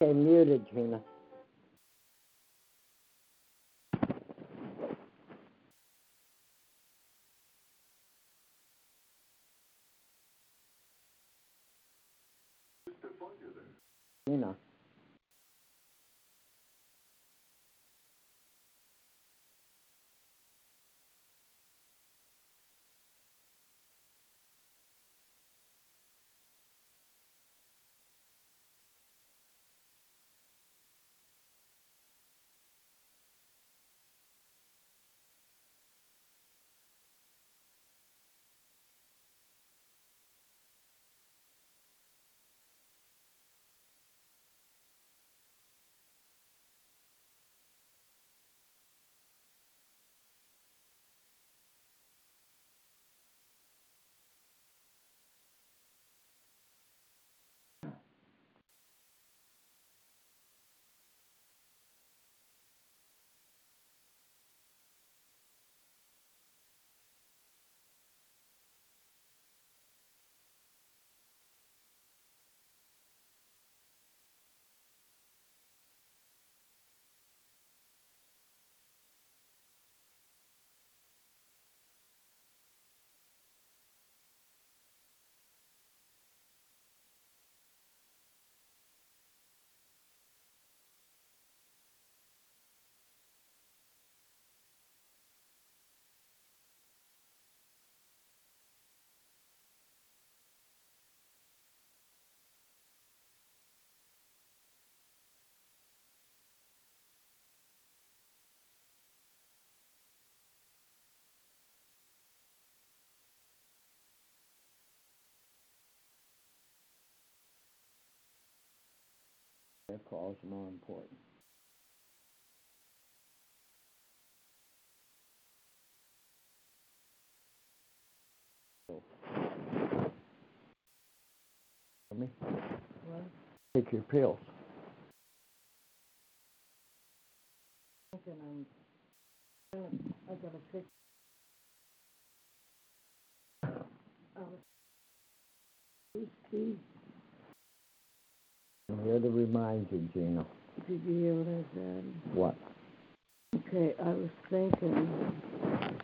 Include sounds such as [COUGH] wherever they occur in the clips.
Okay, muted, Gina. Gina. Call is more important. Me? What? Take your pills. I'm, I got a pic. of Steve, I'm here to remind you, Gina. did you hear what I said? What? Okay, I was thinking,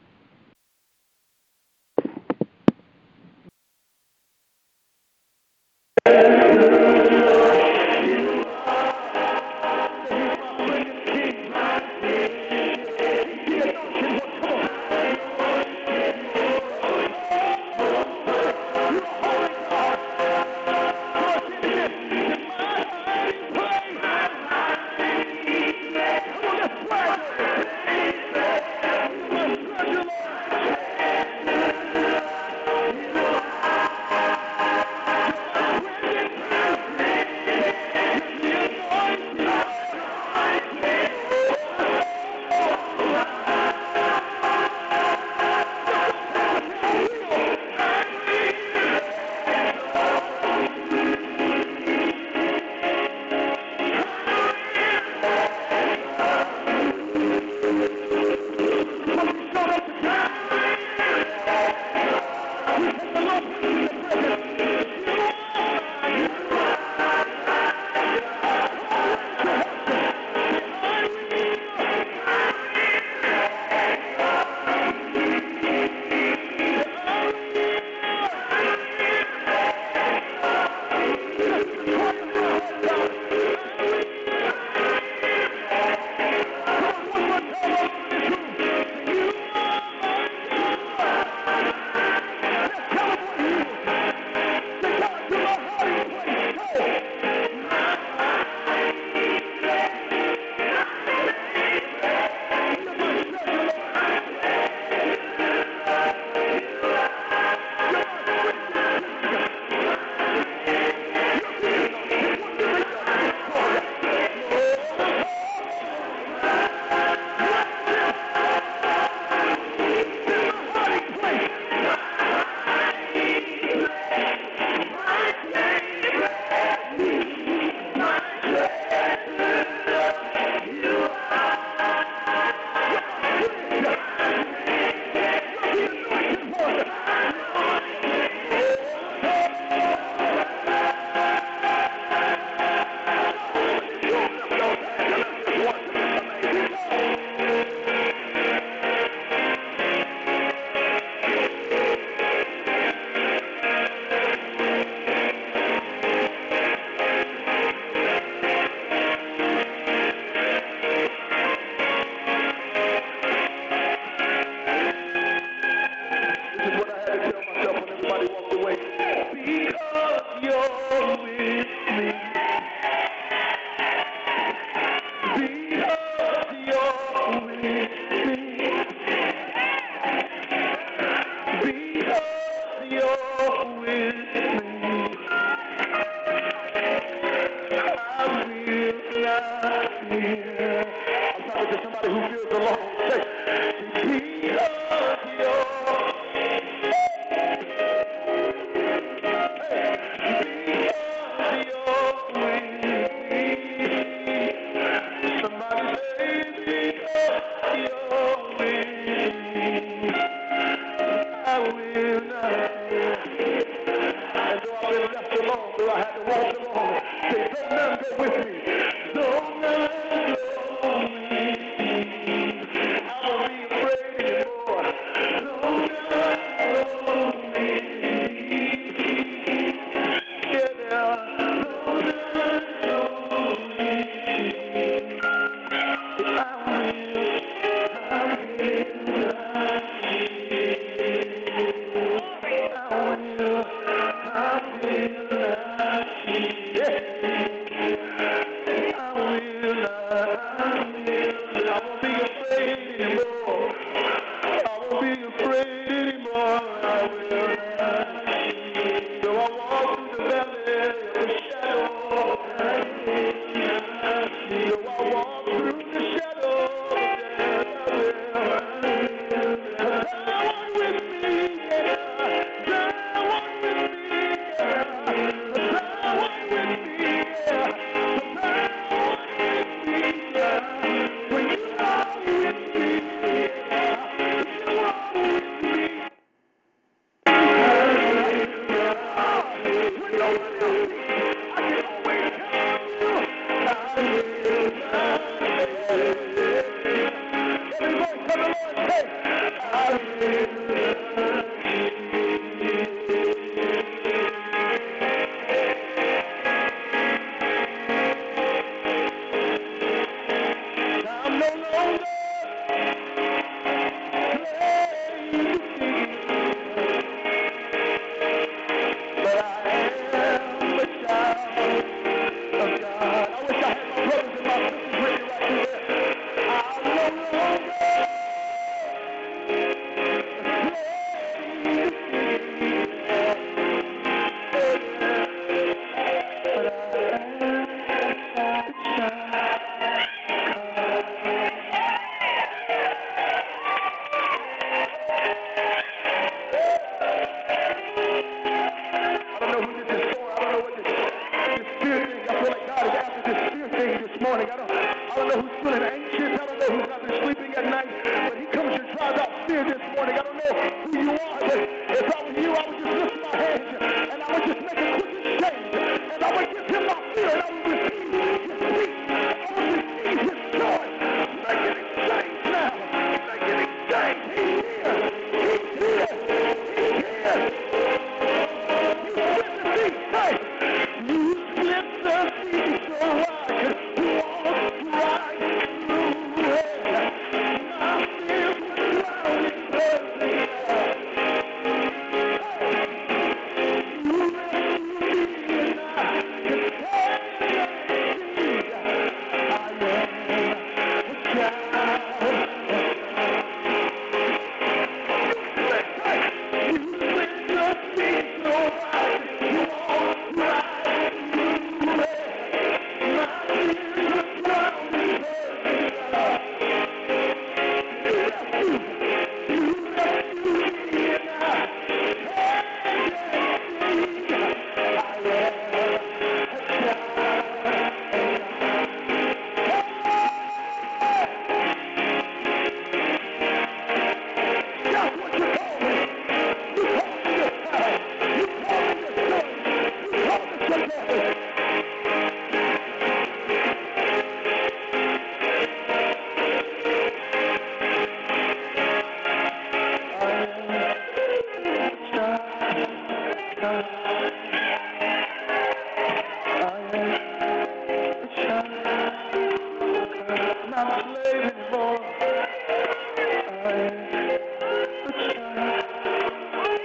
Oh.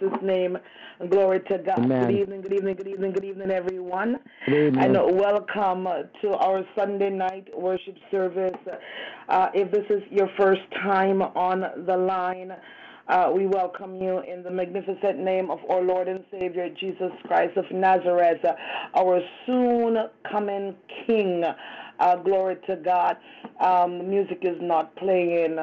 His name. Glory to God. Amen. Good evening, good evening, good evening, good evening, everyone. Good evening. And welcome to our Sunday night worship service. Uh, if this is your first time on the line, uh, we welcome you in the magnificent name of our Lord and Savior Jesus Christ of Nazareth, our soon coming King. Uh, glory to God. Um, the music is not playing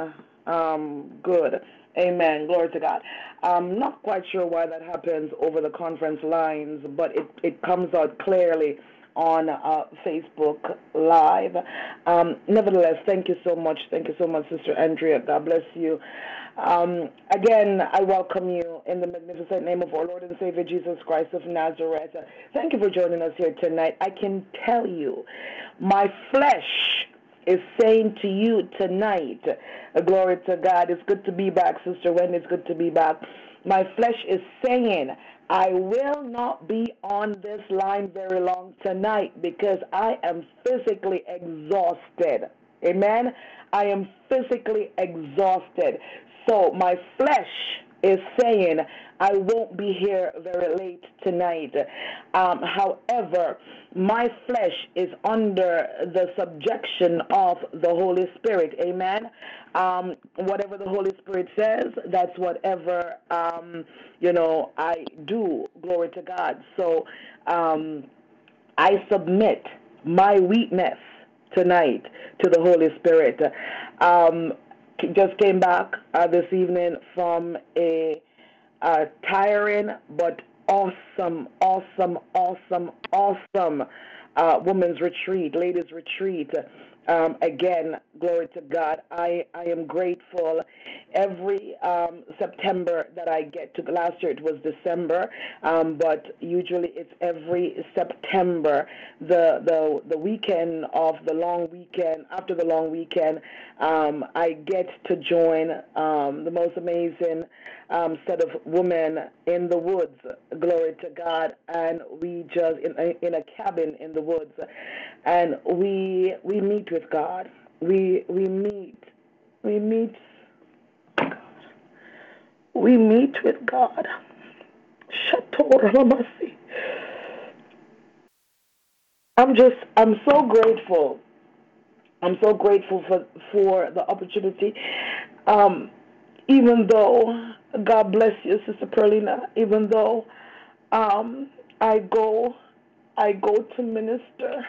um, good. Amen. Glory to God. I'm not quite sure why that happens over the conference lines, but it, it comes out clearly on uh, Facebook Live. Um, nevertheless, thank you so much. Thank you so much, Sister Andrea. God bless you. Um, again, I welcome you in the magnificent name of our Lord and Savior Jesus Christ of Nazareth. Thank you for joining us here tonight. I can tell you, my flesh is saying to you tonight, uh, glory to God. It's good to be back, Sister Wendy. It's good to be back. My flesh is saying, I will not be on this line very long tonight because I am physically exhausted. Amen. I am physically exhausted. So my flesh is saying, I won't be here very late tonight. Um, however, my flesh is under the subjection of the Holy Spirit. Amen. Um, whatever the Holy Spirit says, that's whatever um, you know I do. Glory to God. So um, I submit my weakness tonight to the Holy Spirit. Um, just came back uh, this evening from a uh, tiring but awesome, awesome, awesome, awesome uh, women's retreat, ladies' retreat. Um, again, glory to God. I, I am grateful every um, September that I get to. Last year it was December, um, but usually it's every September. The, the the weekend of the long weekend, after the long weekend, um, I get to join um, the most amazing um, set of women in the woods. Glory to God, and we just in a, in a cabin in the woods, and we we meet with God. We we meet we meet we meet with God. I'm just I'm so grateful. I'm so grateful for for the opportunity. Um, even though God bless you, Sister Perlina, even though um, I go I go to minister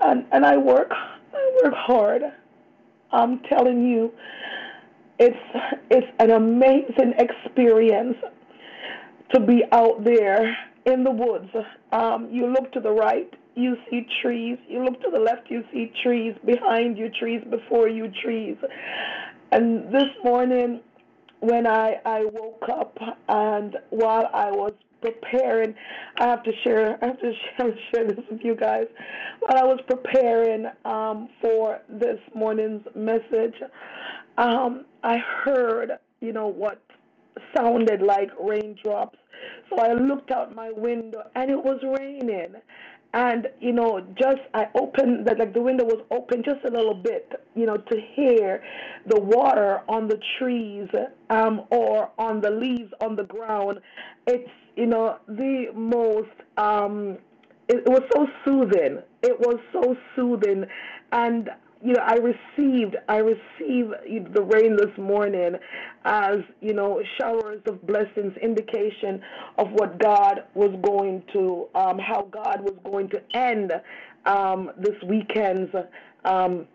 and and I work I work hard. I'm telling you, it's it's an amazing experience to be out there in the woods. Um, you look to the right, you see trees. You look to the left, you see trees. Behind you, trees. Before you, trees. And this morning, when I, I woke up and while I was preparing, I have to share, I have to [LAUGHS] share, share this with you guys. While I was preparing um, for this morning's message, um, I heard, you know, what sounded like raindrops. So I looked out my window and it was raining. And, you know, just I opened that like the window was open just a little bit, you know, to hear the water on the trees um, or on the leaves on the ground. It's, you know, the most um, it, it was so soothing. It was so soothing, and you know, I received I received the rain this morning as you know showers of blessings, indication of what God was going to, um, how God was going to end um, this weekend's um,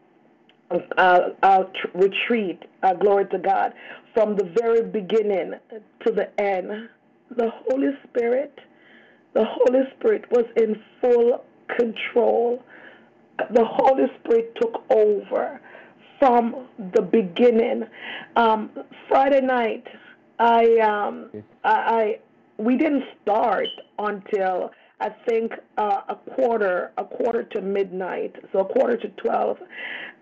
uh, uh, tr- retreat. Uh, glory to God, from the very beginning to the end. The Holy Spirit, the Holy Spirit was in full control the Holy Spirit took over from the beginning. Um, Friday night, I, um, I, I we didn't start until I think uh, a quarter, a quarter to midnight, so a quarter to twelve,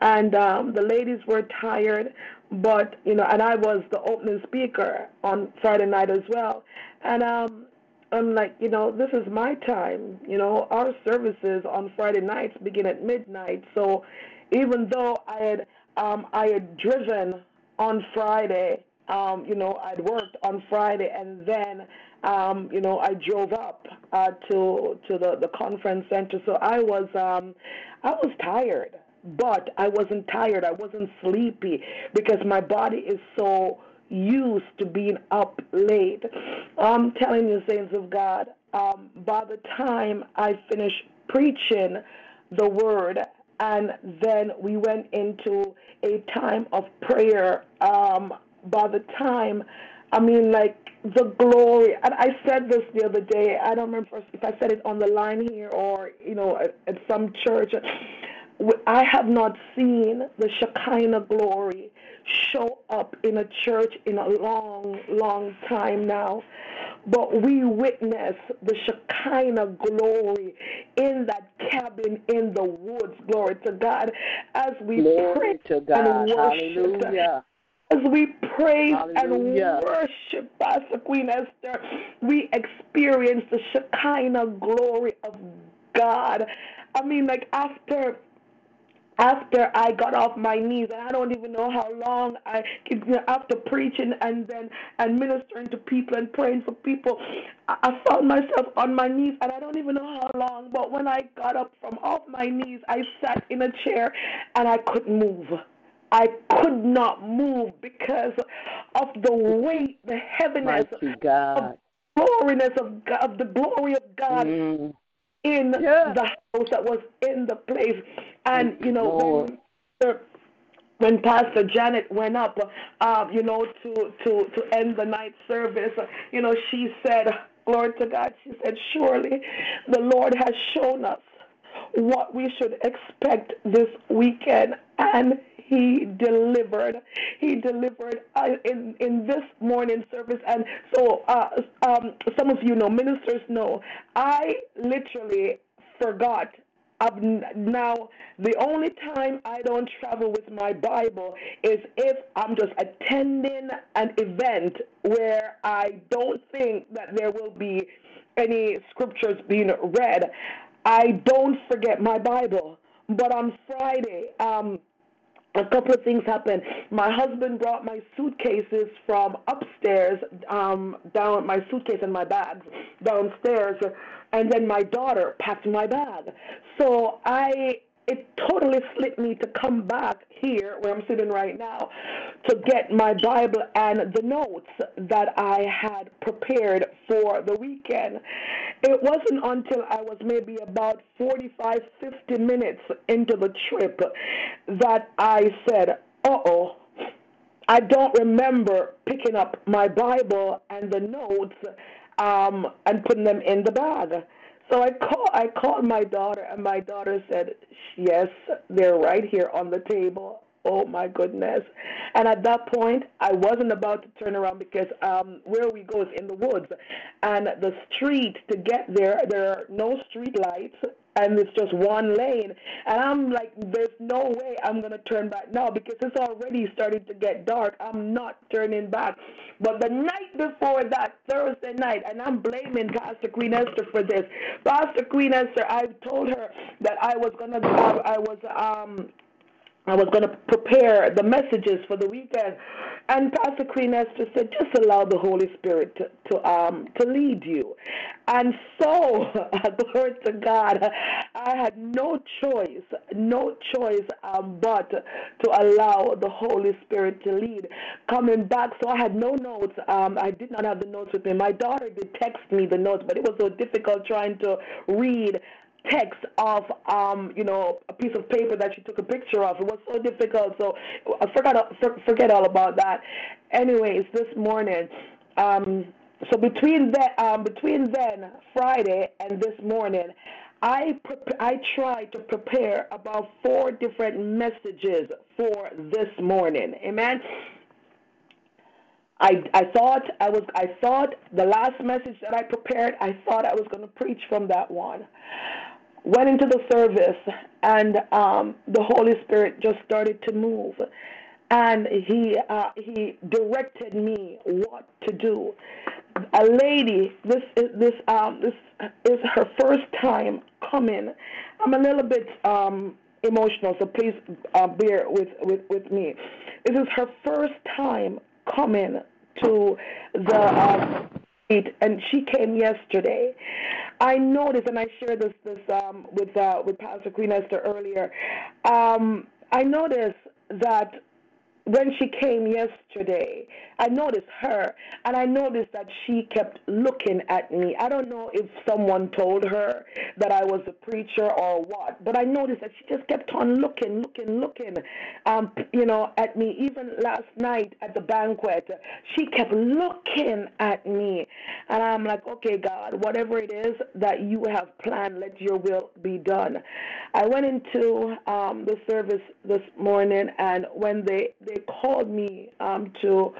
and um, the ladies were tired, but you know, and I was the opening speaker on Friday night as well, and um, I'm like, you know, this is my time. You know, our services on Friday nights begin at midnight. So even though I had um, I had driven on Friday um, you know, I'd worked on Friday, and then, um, you know, I drove up uh, to to the the conference center. So I was um, I was tired, but I wasn't tired. I wasn't sleepy because my body is so used to being up late. I'm telling you, saints of God, um, by the time I finished preaching the word, and then we went into a time of prayer. Um, by the time, I mean, like the glory, and I said this the other day. I don't remember if I said it on the line here or you know at, at some church. I have not seen the Shekinah glory show up in a church in a long, long time now. But we witness the Shekinah glory in that cabin in the woods. Glory to God. As we Glory pray to God. and worship. Hallelujah. As we praise Hallelujah. and worship Pastor Queen Esther, we experience the Shekinah glory of God. I mean, like after after I got off my knees, and I don't even know how long I after preaching and then and ministering to people and praying for people, I, I found myself on my knees, and I don't even know how long. But when I got up from off my knees, I sat in a chair, and I couldn't move. I could not move because of the weight, the heaviness, God. gloriness of God, of the glory of God Mm. in Yeah. the house that was in the place. And you know, when, when Pastor Janet went up, uh, you know, to to to end the night service, you know, she said, "Glory to God." She said, "Surely, the Lord has shown us what we should expect this weekend, and He delivered. He delivered uh, in in this morning service, and so uh, um, some of you know, ministers know. I literally forgot. I've now the only time I don't travel with my Bible is if I'm just attending an event where I don't think that there will be any scriptures being read. I don't forget my Bible. But on Friday, um, a couple of things happened. My husband brought my suitcases from upstairs, um, down my suitcase and my bags downstairs, and then my daughter packed my bag. So I it totally slipped me to come back here where I'm sitting right now to get my Bible and the notes that I had prepared for the weekend. It wasn't until I was maybe about 45, 50 minutes into the trip that I said, uh oh, I don't remember picking up my Bible and the notes um, and putting them in the bag. So I call I called my daughter and my daughter said, "Yes, they're right here on the table." Oh my goodness! And at that point, I wasn't about to turn around because um, where we go is in the woods, and the street to get there, there are no street lights, and it's just one lane. And I'm like, there's no way I'm gonna turn back now because it's already starting to get dark. I'm not turning back. But the night before that, Thursday night, and I'm blaming Pastor Queen Esther for this. Pastor Queen Esther, I told her that I was gonna, I, I was um. I was going to prepare the messages for the weekend, and Pastor Queen Esther said, "Just allow the Holy Spirit to, to um to lead you." And so, [LAUGHS] glory to God, I had no choice, no choice, um, but to allow the Holy Spirit to lead. Coming back, so I had no notes. Um, I did not have the notes with me. My daughter did text me the notes, but it was so difficult trying to read text of um you know a piece of paper that she took a picture of. It was so difficult, so I forgot forget all about that. Anyways, this morning, um, so between that um, between then Friday and this morning, I prep- I tried to prepare about four different messages for this morning. Amen. I, I thought I was I thought the last message that I prepared I thought I was going to preach from that one. Went into the service and um, the Holy Spirit just started to move, and he uh, he directed me what to do. A lady, this is this um this is her first time coming. I'm a little bit um emotional, so please uh, bear with, with with me. This is her first time coming to the meet, and she came yesterday. I noticed, and I shared this this um, with uh, with Pastor Queen Esther earlier. Um, I noticed that when she came yesterday, I noticed her and I noticed that she kept looking at me. I don't know if someone told her that I was a preacher or what, but I noticed that she just kept on looking, looking, looking, um, you know, at me. Even last night at the banquet, she kept looking at me. And I'm like, okay, God, whatever it is that you have planned, let your will be done. I went into um, the service this morning, and when they, they called me um, to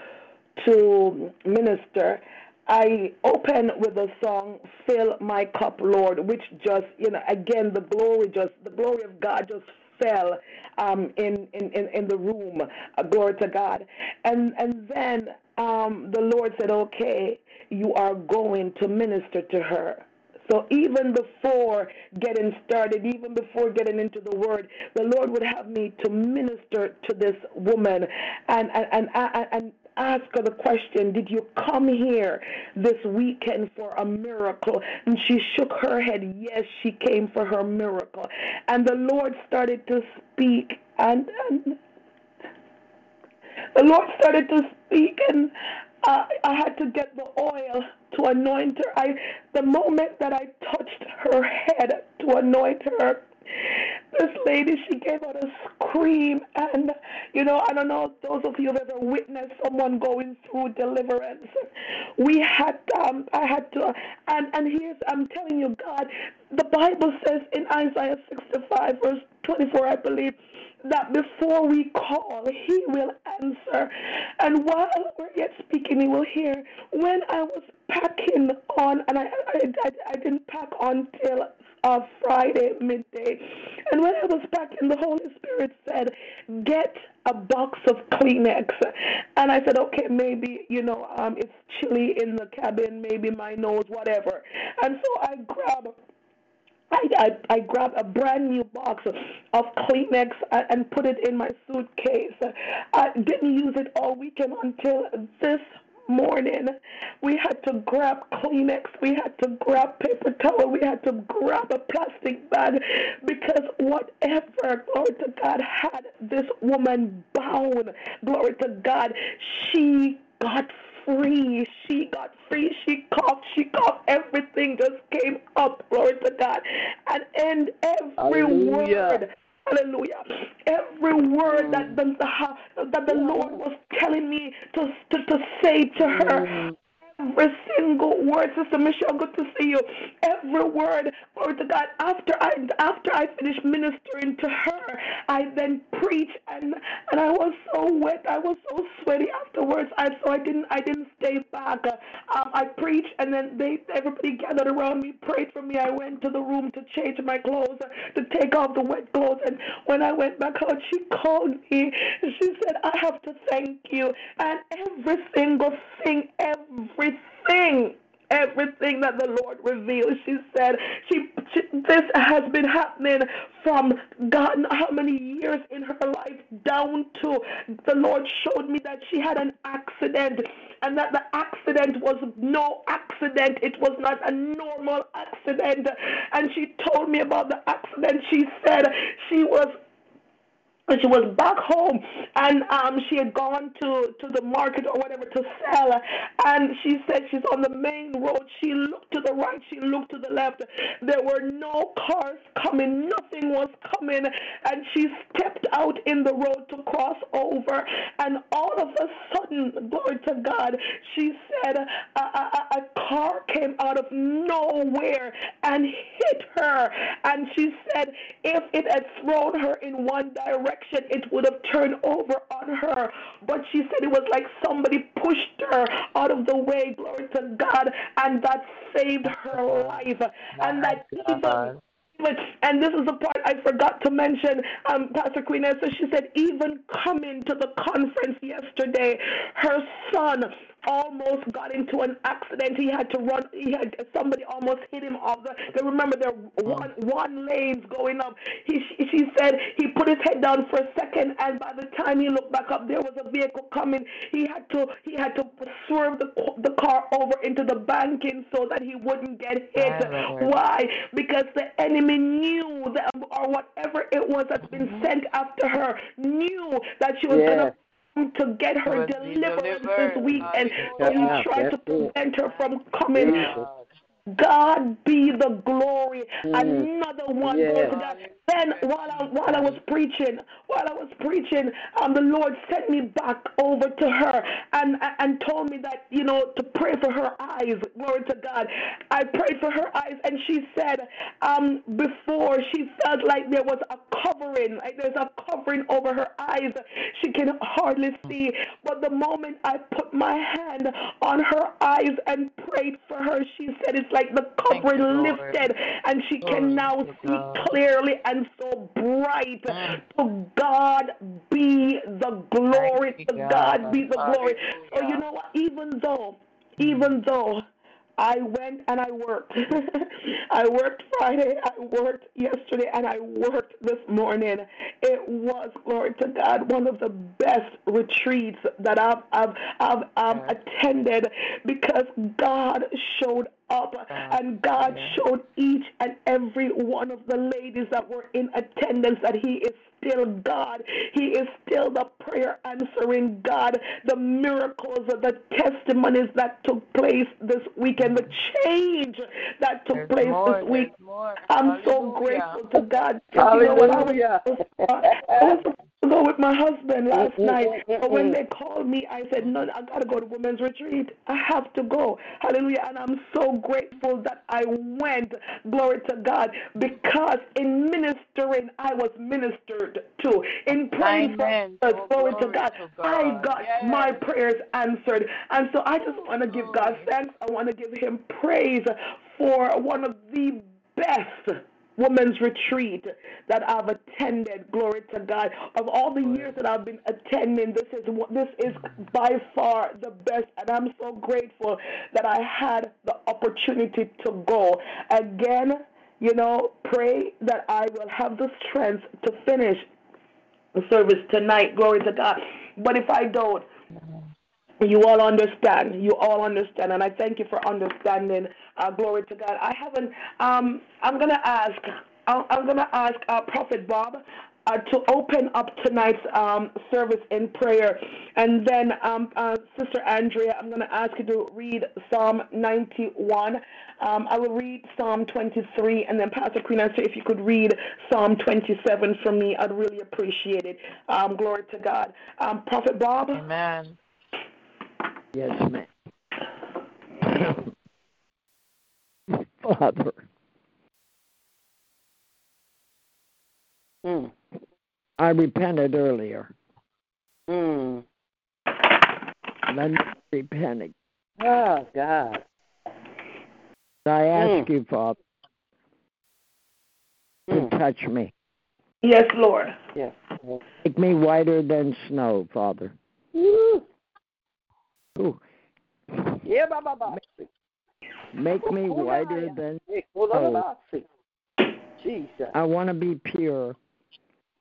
to minister, I open with the song "Fill My Cup, Lord," which just you know again the glory just the glory of God just fell um, in, in, in, in the room. Uh, glory to God. And and then um, the Lord said, "Okay, you are going to minister to her." So even before getting started, even before getting into the word, the Lord would have me to minister to this woman and and and, and ask her the question, Did you come here this weekend for a miracle? And she shook her head, Yes, she came for her miracle. And the Lord started to speak, and, and the Lord started to speak, and uh, I had to get the oil to anoint her. I, the moment that I touched her head to anoint her, this lady, she gave out a scream, and you know, I don't know those of you that ever witnessed someone going through deliverance. We had, um, I had to, and and here's, I'm telling you, God, the Bible says in Isaiah 65 verse 24, I believe, that before we call, He will answer. And while we're yet speaking, He will hear. When I was packing on, and I, I, I, I didn't pack on till uh, Friday midday, and when I was packing, the Holy Spirit said, Get a box of Kleenex. And I said, Okay, maybe, you know, um, it's chilly in the cabin, maybe my nose, whatever. And so I grabbed I, I, I grabbed a brand new box of Kleenex and put it in my suitcase. I didn't use it all weekend until this morning. We had to grab Kleenex, we had to grab paper towel, we had to grab a plastic bag because whatever, glory to God, had this woman bound, glory to God, she got free. She got free. She coughed. She coughed. Everything just came up. Glory to God. And in every Hallelujah. word. Hallelujah. Every word that the, mm. that the Lord was telling me to, to, to say to her, mm. Every single word, Sister Michelle, good to see you. Every word, glory to God. After I after I finished ministering to her, I then preached and and I was so wet, I was so sweaty afterwards. I so I didn't I didn't stay back. Um, I preached and then they everybody gathered around me, prayed for me. I went to the room to change my clothes, to take off the wet clothes, and when I went back out, she called me. She said, "I have to thank you." And every single thing, every everything everything that the Lord revealed. She said, she, she, this has been happening from God how many years in her life down to the Lord showed me that she had an accident and that the accident was no accident. It was not a normal accident. And she told me about the accident. She said she was she was back home and um, she had gone to, to the market or whatever to sell and she said she's on the main road. She looked to the right. She looked to the left. There were no cars coming. Nothing was coming. And she stepped out in the road to cross over. And all of a sudden glory to god she said a, a, a car came out of nowhere and hit her. And she said if it had thrown her in one direction direction, it would have turned over on her. But she said it was like somebody pushed her out of the way, glory to God, and that saved her life. And that even and this is the part I forgot to mention, um, Pastor Queen Esther. She said, even coming to the conference yesterday, her son almost got into an accident. He had to run. He had somebody almost hit him off the. They remember there one one lanes going up. He she said he put his head down for a second, and by the time he looked back up, there was a vehicle coming. He had to he had to swerve the the car over into the banking so that he wouldn't get hit. Why? Because the enemy knew that, or whatever it was that's been Mhm. sent after her, knew that she was Yes. gonna to get her Was be deliverance delivered. this weekend. So Hallelujah. he tried Yes, to prevent her from coming. Jesus. God be the glory. Mm. Another one. Yes. Lord God. Then while I while I was preaching, while I was preaching, um, the Lord sent me back over to her and and told me that you know to pray for her eyes. Glory to God. I prayed for her eyes, and she said um, before she felt like there was a covering, like there's a covering over her eyes. She can hardly see. But the moment I put my hand on her eyes and prayed for her, she said it's like the Thank you, covering lifted, and she Glory can now see God. clearly and so bright. Mm. To God be the glory. Thank To God God. be the glory. So you know what? Even though, even though I went and I worked. [LAUGHS] I worked Friday, I worked yesterday, and I worked this morning. It was, glory to God, one of the best retreats that I've, I've, I've um, attended because God showed up ah, and God showed each and every one of the ladies that were in attendance that He is still God. He is still the prayer answering God. The miracles, of the testimonies that took place this weekend, the change that took There's place more. this week. I'm so grateful to God. You know what? I was, Hallelujah. I was supposed to go with my husband last Mm, mm, night, mm, but when mm. they called me, I said, "No, I gotta go to women's retreat. I have to go." Hallelujah! And I'm so grateful that I went. Glory to God, because in ministering, I was ministered to. In praying for us, Oh, glory to God, to I got Yes. my prayers answered. And so I just want to give God thanks. I want to give Him praise for one of the best women's retreat that I've attended. Glory to God. Of all the years that I've been attending, this is this is by far the best, and I'm so grateful that I had the opportunity to go again. You know, pray that I will have the strength to finish the service tonight. Glory to God. But if I don't, you all understand. You all understand, and I thank you for understanding. Uh, glory to God. I haven't. Um, I'm gonna ask. I'm, I'm gonna ask uh, Prophet Bob. Uh, to open up tonight's um, service in prayer. And then, um, uh, Sister Andrea, I'm going to ask you to read Psalm 91. Um, I will read Psalm 23, and then Pastor Queen Esther, if you could read Psalm 27 for me, I'd really appreciate it. Um, glory to God. Um, Prophet Bob? Amen. Yes, ma'am. [COUGHS] Father, Mm, I repented earlier. mm. Let me repent again. Oh, God. I ask Mm. you, Father, to Mm. touch me. Yes, Lord. Yes. Make me whiter than snow, Father. Woo. Ooh, Yeah, ba, ba, ba. make me whiter than Yeah, hold on, ba, ba. Jesus. I want to be pure,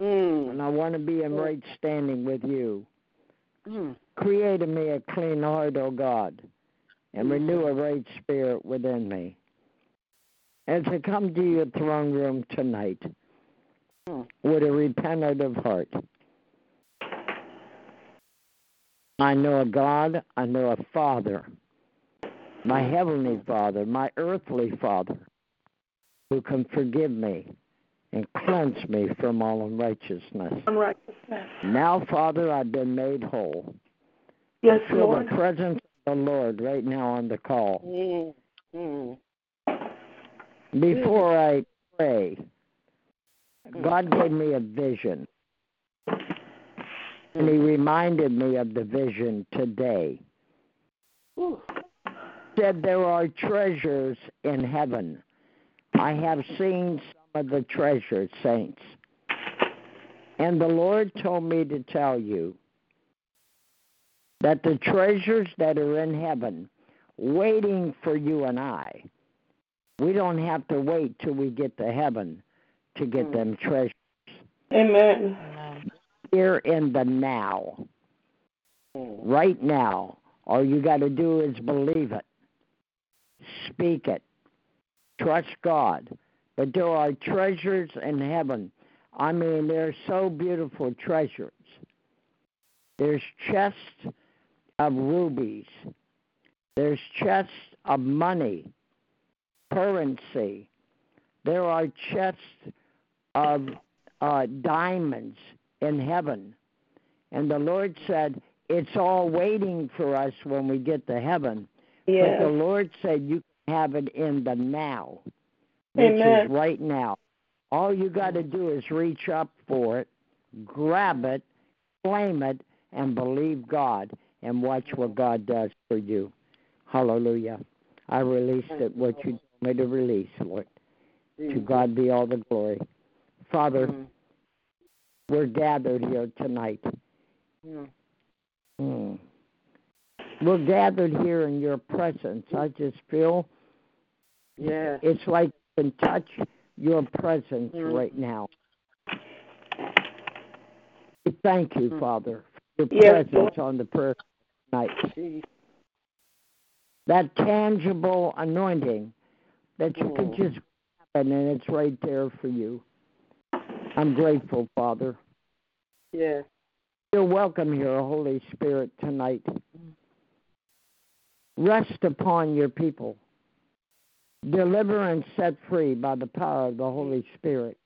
Mm. and I want to be in right standing with you. Mm. Create in me a clean heart, O God, and renew a right spirit within me. As I come to your throne room tonight Mm. with a repentant heart, I know a God, I know a Father, my heavenly Father, my earthly Father, who can forgive me and cleanse me from all unrighteousness. Unrighteousness. Now, Father, I've been made whole. Yes, Feel Lord. the presence of the Lord right now on the call. Mm. Mm. Before I pray, God gave me a vision, and He reminded me of the vision today. Ooh. Said there are treasures in heaven. I have seen some of the treasures, saints. And the Lord told me to tell you that the treasures that are in heaven, waiting for you and I, we don't have to wait till we get to heaven to get Mm. them treasures Amen. here in the now, Mm. right now. All you got to do is believe it, speak it, trust God. But there are treasures in heaven. I mean, they're so beautiful treasures. There's chests of rubies. There's chests of money, currency. There are chests of uh, diamonds in heaven. And the Lord said, It's all waiting for us when we get to heaven. But the Lord said, You can have it in the now, which Amen. is right now. All you got to do is reach up for it, grab it, claim it, and believe God, and watch what God does for you. Hallelujah. I released it, what you told me to release, Lord. To God be all the glory. Father, Mm. we're gathered here tonight. Mm. Mm. We're gathered here in your presence. I just feel yeah. it's like can touch your presence Mm. right now. Thank you, Mm. Father, for your Yes, presence on the prayer night. Jesus. That tangible anointing that you can Mm. just grab and it's right there for you. I'm grateful, Father. Yes. You're welcome here, Holy Spirit, tonight. Rest upon your people. Deliver and set free by the power of the Holy Spirit.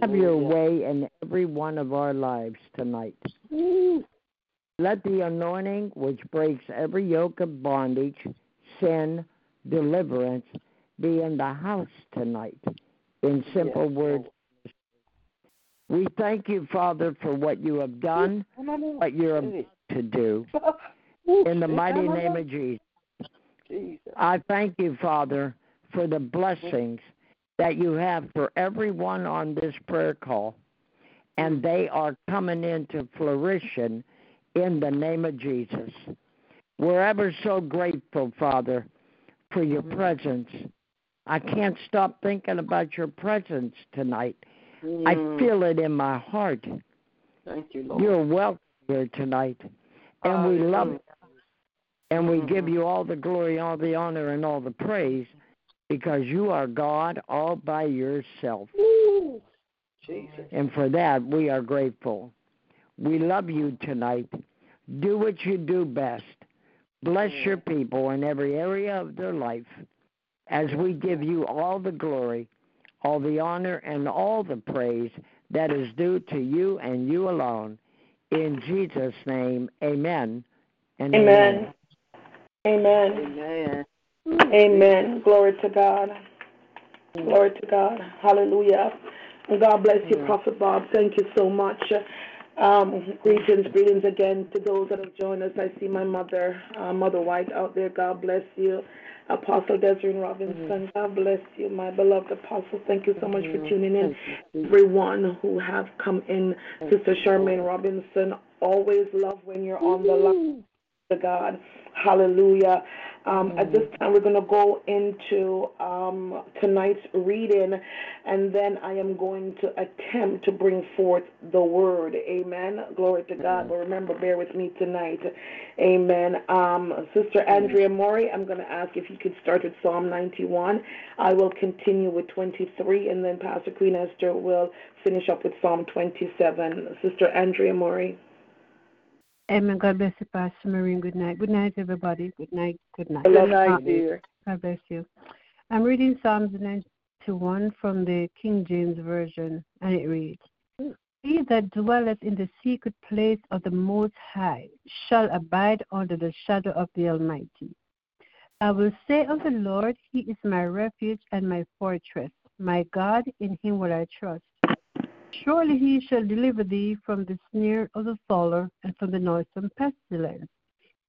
Have your way in every one of our lives tonight. Woo. Let the anointing which breaks every yoke of bondage, sin, deliverance be in the house tonight. In simple Yes, words, we thank you, Father, for what you have done, what you're about to do. [LAUGHS] In the mighty name of Jesus. Jesus. I thank you, Father, for the blessings that you have for everyone on this prayer call. And they are coming into fruition in the name of Jesus. We're ever so grateful, Father, for your presence. I can't stop thinking about your presence tonight. I Mm. feel it in my heart. Thank you, Lord. You're welcome here tonight. And we love. And we give Mhm. you all the glory, all the honor, and all the praise because you are God all by yourself. Jesus. And for that, we are grateful. We love you tonight. Do what you do best. Bless your people in every area of their life as we give you all the glory, all the honor, and all the praise that is due to you and you alone. In Jesus' name, amen. And Amen. Amen. Amen. Amen. Glory to God. Glory to God. Hallelujah. And God bless you, Yeah. Prophet Bob. Thank you so much. Um, greetings, greetings again to those that have joined us. I see my mother, uh, Mother White, out there. God bless you. Apostle Desiree Robinson, God bless you, my beloved apostle. Thank you so much for tuning in. Thank you, Jesus. Everyone who have come in, Sister Charmaine Robinson, always love when you're on the line to God. Hallelujah. Um, At this time, we're going to go into um, tonight's reading, and then I am going to attempt to bring forth the word. Amen. Glory to God. But remember, bear with me tonight. Amen. Um, Sister Andrea Mori, I'm going to ask if you could start with Psalm 91. I will continue with 23, and then Pastor Queen Esther will finish up with Psalm 27. Sister Andrea Maury. Amen. God bless you, Pastor Maureen. Good night. Good night, everybody. Good night. Good night. Good night, dear. God bless you. I'm reading Psalms 91 from the King James Version, and it reads He that dwelleth in the secret place of the Most High shall abide under the shadow of the Almighty. I will say of the Lord, He is my refuge and my fortress. My God, in Him will I trust. Surely he shall deliver thee from the snare of the fowler and from the noisome pestilence.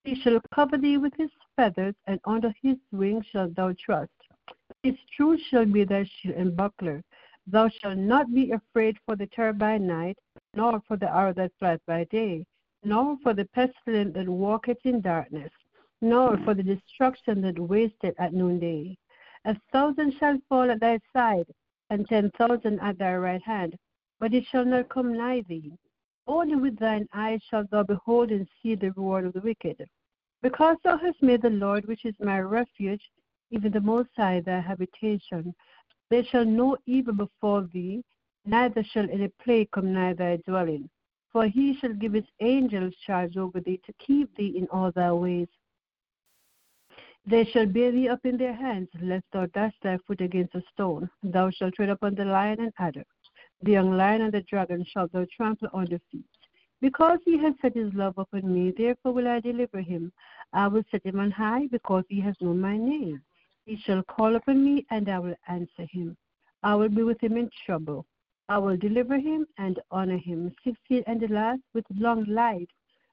He shall cover thee with his feathers, and under his wings shalt thou trust. His truth shall be thy shield and buckler. Thou shalt not be afraid for the terror by night, nor for the hour that flieth by day, nor for the pestilence that walketh in darkness, nor for the destruction that wasteth at noonday. A thousand shall fall at thy side, and ten thousand at thy right hand, but it shall not come nigh thee. Only with thine eyes shalt thou behold and see the reward of the wicked. Because thou hast made the Lord, which is my refuge, even the Most High, thy habitation, there shall no evil befall thee, neither shall any plague come nigh thy dwelling. For he shall give his angels charge over thee to keep thee in all thy ways. They shall bear thee up in their hands, lest thou dash thy foot against a stone. Thou shalt tread upon the lion and adder. The young lion and the dragon shalt thou trample under feet. Because he has set his love upon me, therefore will I deliver him. I will set him on high, because he has known my name. He shall call upon me, and I will answer him. I will be with him in trouble. I will deliver him and honor him. Succeed and last with long life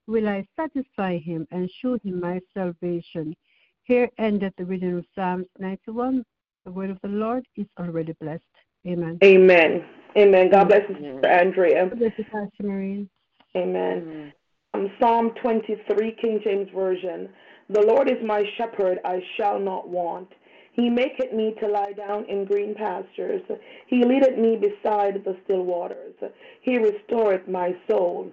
will I satisfy him and show him my salvation. Here endeth the reading of Psalms 91. The word of the Lord is already blessed. Amen. Amen. Amen. God bless you, Sister Andrea. God bless you, Pastor Maureen. Amen. Um, Psalm 23, King James Version. The Lord is my shepherd, I shall not want. He maketh me to lie down in green pastures. He leadeth me beside the still waters. He restoreth my soul.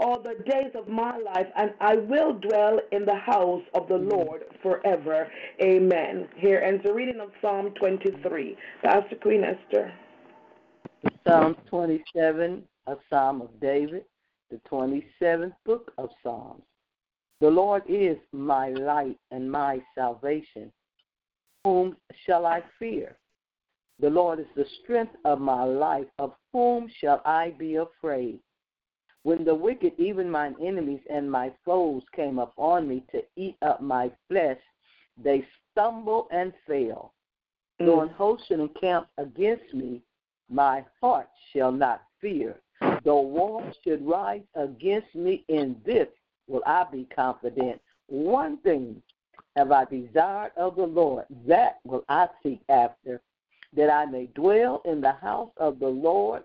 all the days of my life, and I will dwell in the house of the mm-hmm. Lord forever. Amen. Here ends the reading of Psalm 23. Pastor Queen Esther. Psalm 27, a Psalm of David, the 27th book of Psalms. The Lord is my light and my salvation. Whom shall I fear? The Lord is the strength of my life. Of whom shall I be afraid? When the wicked, even mine enemies and my foes, came upon me to eat up my flesh, they stumble and fail. Mm. Though an host should encamp against me, my heart shall not fear. Though war should rise against me, in this will I be confident. One thing have I desired of the Lord, that will I seek after, that I may dwell in the house of the Lord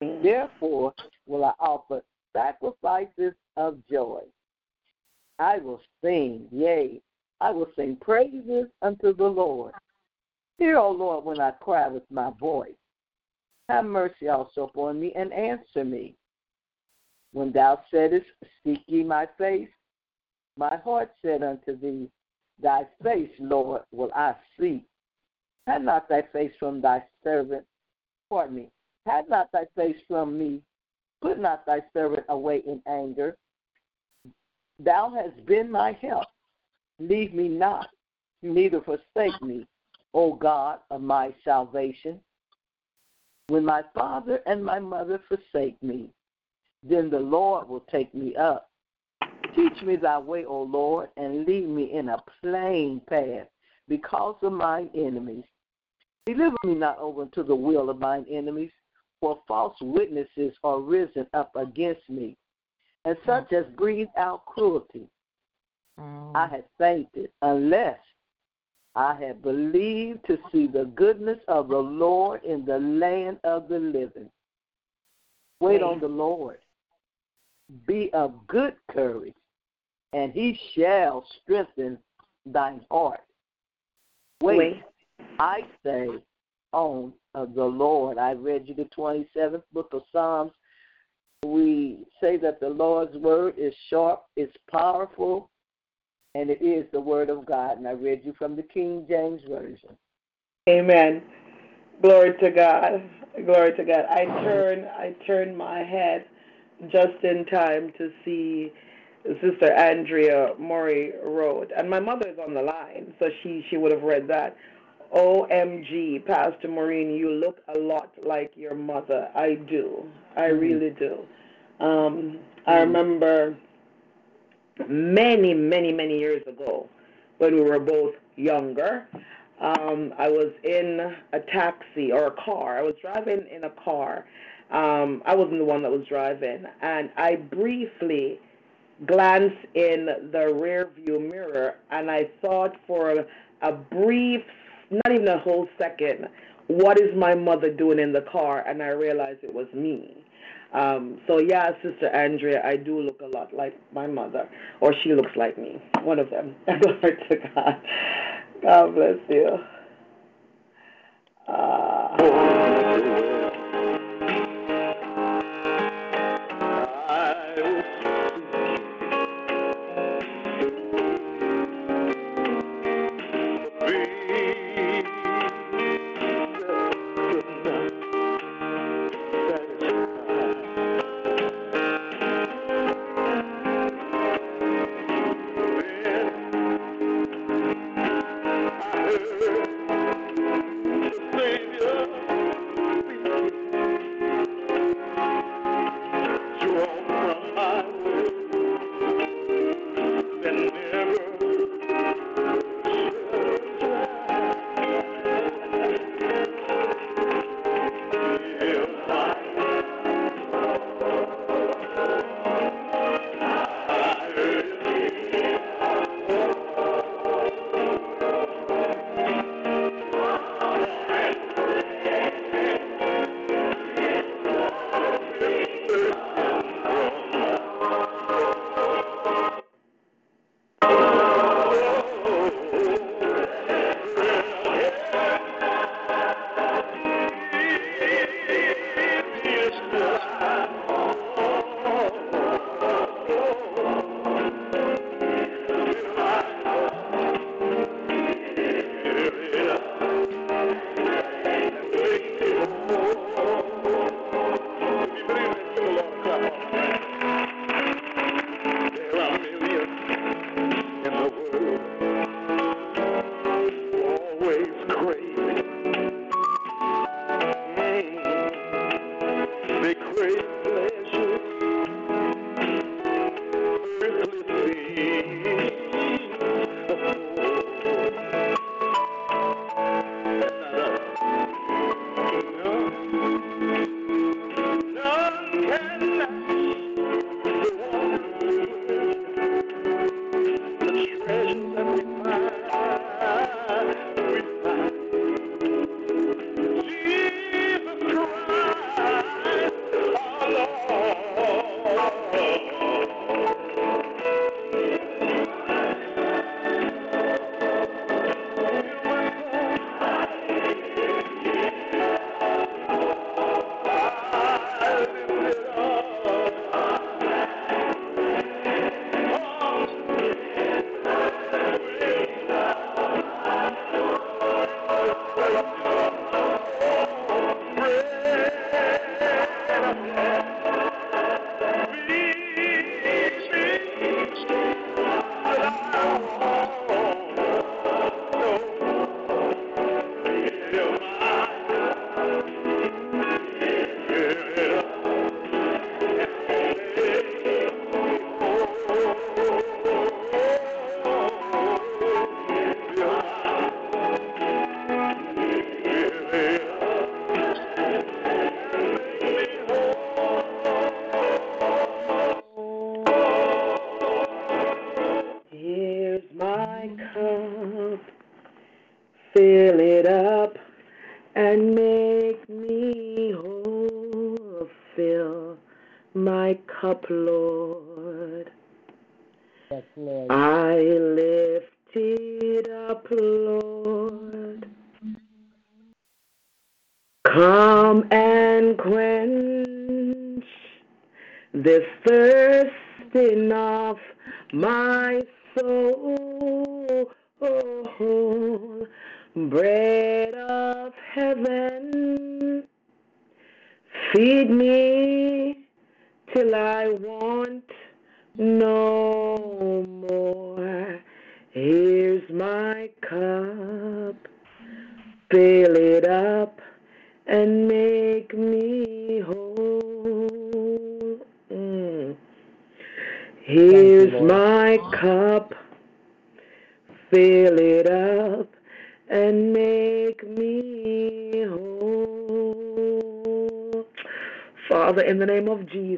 Therefore will I offer sacrifices of joy. I will sing, yea, I will sing praises unto the Lord. Hear, O Lord, when I cry with my voice. Have mercy also upon me and answer me. When thou saidest, Seek ye my face, my heart said unto thee, Thy face, Lord, will I seek. Hide not thy face from thy servant, pardon me, Hide not thy face from me. Put not thy servant away in anger. Thou hast been my help. Leave me not, neither forsake me, O God of my salvation. When my father and my mother forsake me, then the Lord will take me up. Teach me thy way, O Lord, and lead me in a plain path because of mine enemies. Deliver me not over to the will of mine enemies, for false witnesses are risen up against me, and such as breathe out cruelty. Mm. I had fainted unless I had believed to see the goodness of the Lord in the land of the living. Wait on the Lord. Be of good courage, and he shall strengthen thine heart. Wait, Wait. I say, on of the Lord. I read you the 27th book of Psalms. We say that the Lord's word is sharp, it's powerful, and it is the word of God. And I read you from the King James Version. Amen. Glory to God. Glory to God. I turn I turn my head just in time to see Sister Andrea Murray wrote, and my mother is on the line, so she she would have read that. OMG, Pastor Maureen, you look a lot like your mother. I do. I really do. Um, I remember many, many, many years ago when we were both younger. Um, I was in a taxi or a car. I was driving in a car. Um, I wasn't the one that was driving, and I briefly glanced in the rear view mirror, and I thought for a, a brief, not even a whole second, what is my mother doing in the car? And I realized it was me. Um, so yeah, Sister Andrea, I do look a lot like my mother, or she looks like me. One of them. [LAUGHS] Glory to God. God bless you. Uh,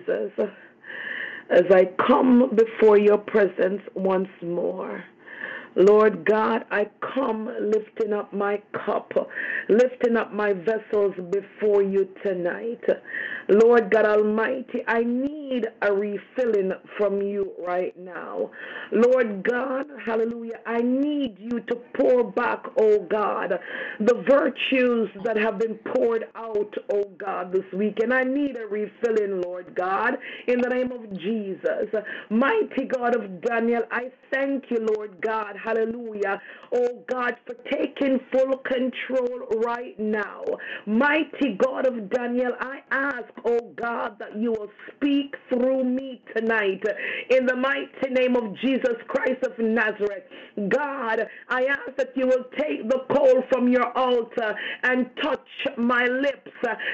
Jesus, as I come before your presence once more. Lord God, I come lifting up my cup, lifting up my vessels before you tonight. Lord God Almighty, I need a refilling from you right now. Lord God, hallelujah, I need you to pour back, oh God, the virtues that have been poured out, oh God, this week. And I need a refilling, Lord God, in the name of Jesus. Mighty God of Daniel, I thank you, Lord God, hallelujah, oh God, for taking full control right now. Mighty God of Daniel, I ask, oh God, that you will speak through me tonight in the mighty name of Jesus Christ of Nazareth. God, I ask that you will take the coal from your altar and touch my lips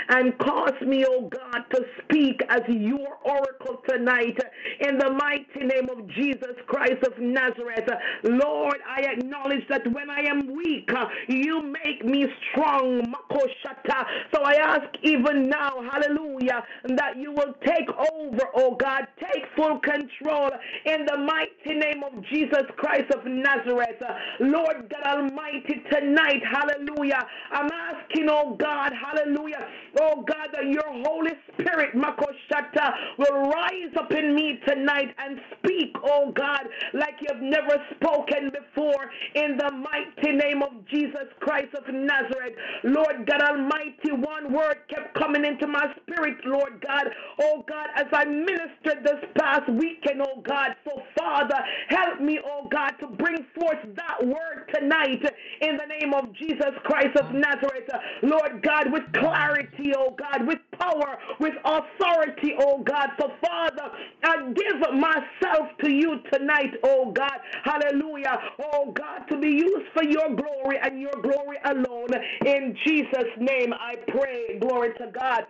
and cause me, oh God, to speak as your oracle tonight in the mighty name of Jesus Christ of Nazareth. Lord, I acknowledge that when I am weak, you make me strong. Makoshata. So I ask even now, hallelujah, that you will take over, oh God, take full control in the mighty name of Jesus Christ of Nazareth. Lord God Almighty, tonight, hallelujah, I'm asking, oh God, hallelujah, oh God, that your Holy Spirit, Makoshata, will rise up in me tonight and speak, oh God, like you've never spoken before in the mighty name of Jesus Christ of Nazareth. Lord God Almighty, one word kept coming into my spirit, Lord God. Oh God, as I ministered this past weekend, oh God. So Father, help me, oh God, to bring forth that word tonight in the name of Jesus Christ of Nazareth. Lord God, with clarity, oh God, with power, with authority, oh God. So Father, I give myself to you tonight, oh God. Hallelujah. Oh God, to be used for your glory and your glory alone. In Jesus' name I pray. Glory to God.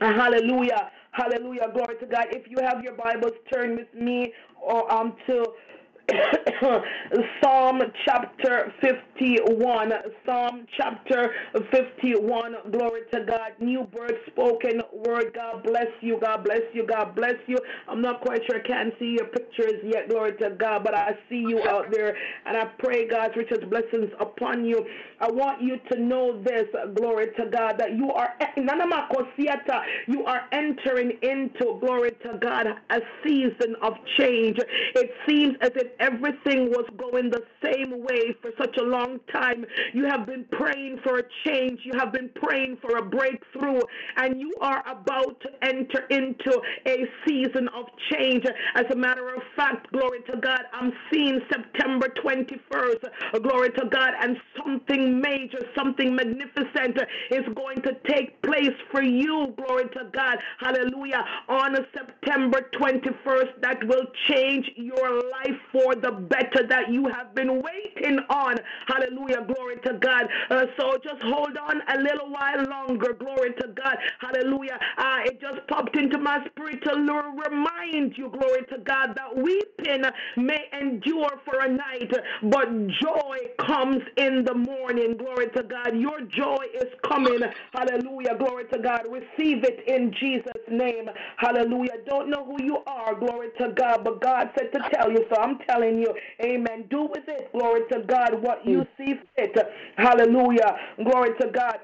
Hallelujah. Hallelujah. Glory to God. If you have your Bibles, turn with me or um to [COUGHS] Psalm chapter 51. Psalm chapter 51. Glory to God. New birth spoken word. God bless you. God bless you. God bless you. I'm not quite sure I can't see your pictures yet. Glory to God. But I see you out there. And I pray God's richest blessings upon you. I want you to know this. Glory to God. That you are you are entering into glory to God a season of change. It seems as if everything was going the same way for such a long time. You have been praying for a change, you have been praying for a breakthrough, and you are about to enter into a season of change. As a matter of fact, glory to God, I'm seeing September 21st, glory to God, and something major, something magnificent is going to take place for you, glory to God, hallelujah, on September 21st that will change your life for the better that you have been waiting on. Hallelujah. Glory to God. Uh, so just hold on a little while longer. Glory to God. Hallelujah. Uh, it just popped into my spirit to remind you, glory to God, that weeping may endure for a night, but joy comes in the morning. Glory to God. Your joy is coming. Hallelujah. Glory to God. Receive it in Jesus' name. Hallelujah. Don't know who you are. Glory to God. But God said to tell you. So I'm telling you, amen. Do with it, glory to God, what you hmm. see fit. Hallelujah. Glory to God.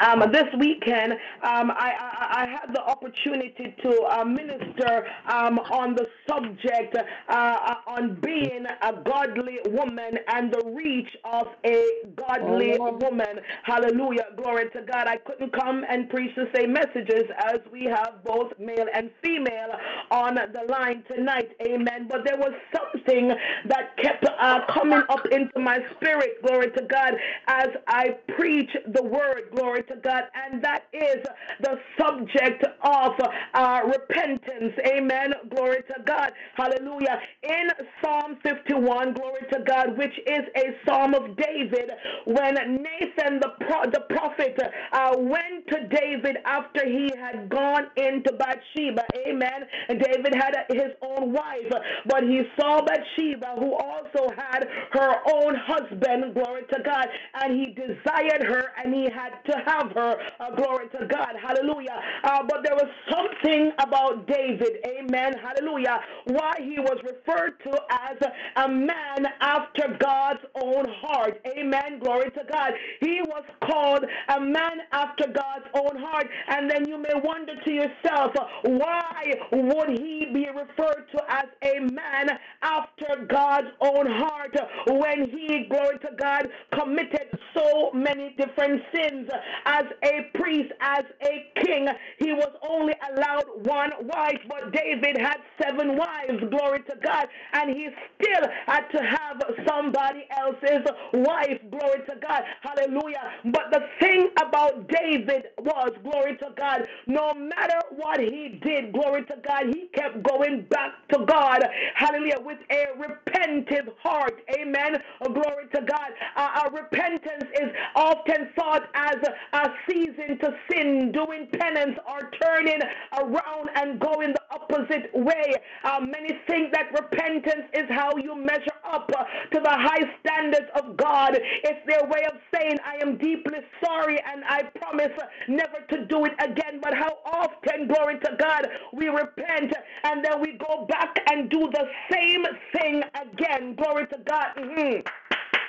Um, this weekend, um, I, I, I, had the opportunity to uh, minister um, on the subject uh, on being a godly woman and the reach of a godly woman. Hallelujah. Glory to God. I couldn't come and preach the same messages as we have both male and female on the line tonight. Amen. But there was something that kept uh, coming up into my spirit, glory to God, as I preach the word, glory to God, and that is the subject of uh, repentance. Amen. Glory to God. Hallelujah. In Psalm 51, glory to God, which is a psalm of David, when Nathan the, pro- the prophet uh, went to David after he had gone into Bathsheba. Amen. And David had his own wife, but he saw Bathsheba, who also had her own husband, glory to God, and he desired her and he had to have her, uh, glory to God. Hallelujah. Uh, but there was something about David, amen. Hallelujah. Why he was referred to as a man after God's own heart. Amen. Glory to God. He was called a man after God's own heart. And then you may wonder to yourself, why would he be referred to as a man after God's own heart when he, glory to God, committed so many different sins? As a priest, as a king, he was only allowed one wife, but David had seven wives, glory to God, and he still had to have somebody else's wife, glory to God, hallelujah. But the thing about David was, glory to God, no matter what he did, glory to God, he kept going back to God, hallelujah, with a repentive heart, amen. Glory to God. Uh, repentance is often thought as a, season to sin, doing penance, or turning around and going the opposite way. Uh, many think that repentance is how you measure up to the high standards of God. It's their way of saying, I am deeply sorry and I promise never to do it again. But how often, glory to God, we repent and then we go back and do the same thing again. Glory to God. Mm-hmm.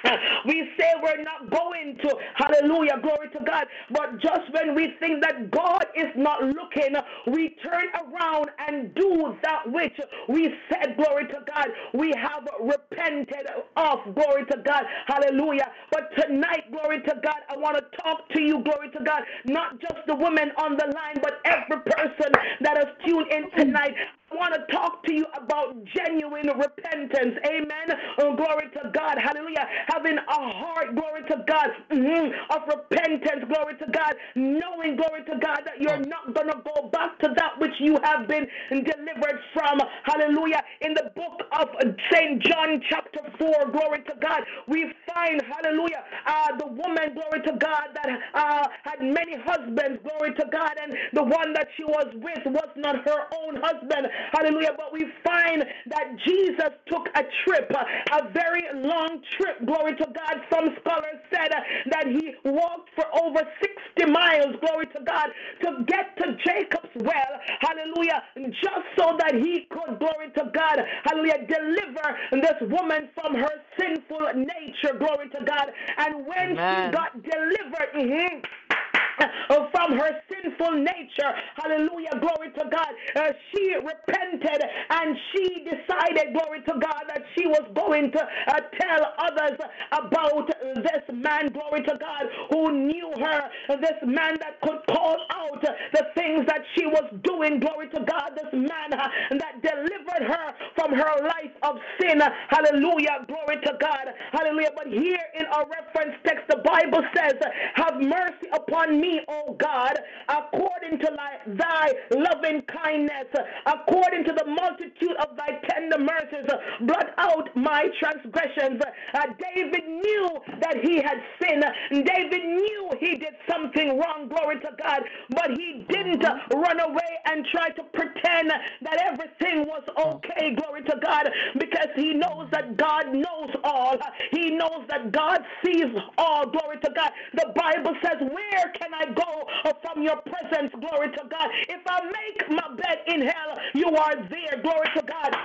[LAUGHS] We say we're not going to, hallelujah, glory to God. But just when we think that God is not looking, we turn around and do that which we said, glory to God, we have repented of, glory to God, hallelujah. But tonight, glory to God, I want to talk to you, glory to God, not just the women on the line, but every person that has tuned in tonight. I want to talk to you about genuine repentance. Amen. Oh, glory to God. Hallelujah. Having a heart, glory to God, mm-hmm, of repentance, glory to God, knowing, glory to God, that you're not going to go back to that which you have been delivered from. Hallelujah. In the book of St. John, chapter 4, glory to God, we find, hallelujah, uh, the woman, glory to God, that uh, had many husbands, glory to God, and the one that she was with was not her own husband. Hallelujah. But we find that Jesus took a trip, a very long trip. Glory to God. Some scholars said that he walked for over 60 miles. Glory to God. To get to Jacob's well. Hallelujah. Just so that he could, glory to God. Hallelujah. Deliver this woman from her sinful nature. Glory to God. And when Amen. she got delivered, mm-hmm, [LAUGHS] from her sinful nature. Hallelujah. Glory to God. Uh, she repented and she decided, glory to God, that she was going to uh, tell others about this man, glory to God, who knew her, this man that could call out the things that she was doing, glory to God, this man uh, that delivered her from her life of sin. Hallelujah. Glory to God. Hallelujah. But here in our reference text, the Bible says, Have mercy upon me, O God, according to thy loving kindness, according to the multitude of thy tender mercies, blot out my transgressions. Uh, David knew that he had sinned. David knew he did something wrong, glory to God, but he didn't run away and try to pretend that everything was okay, glory to God, because he knows that God knows all. He knows that God sees all, glory to God. The Bible says, Where can I go from your presence, glory to God? If I make my bed in hell, you are there, glory to God.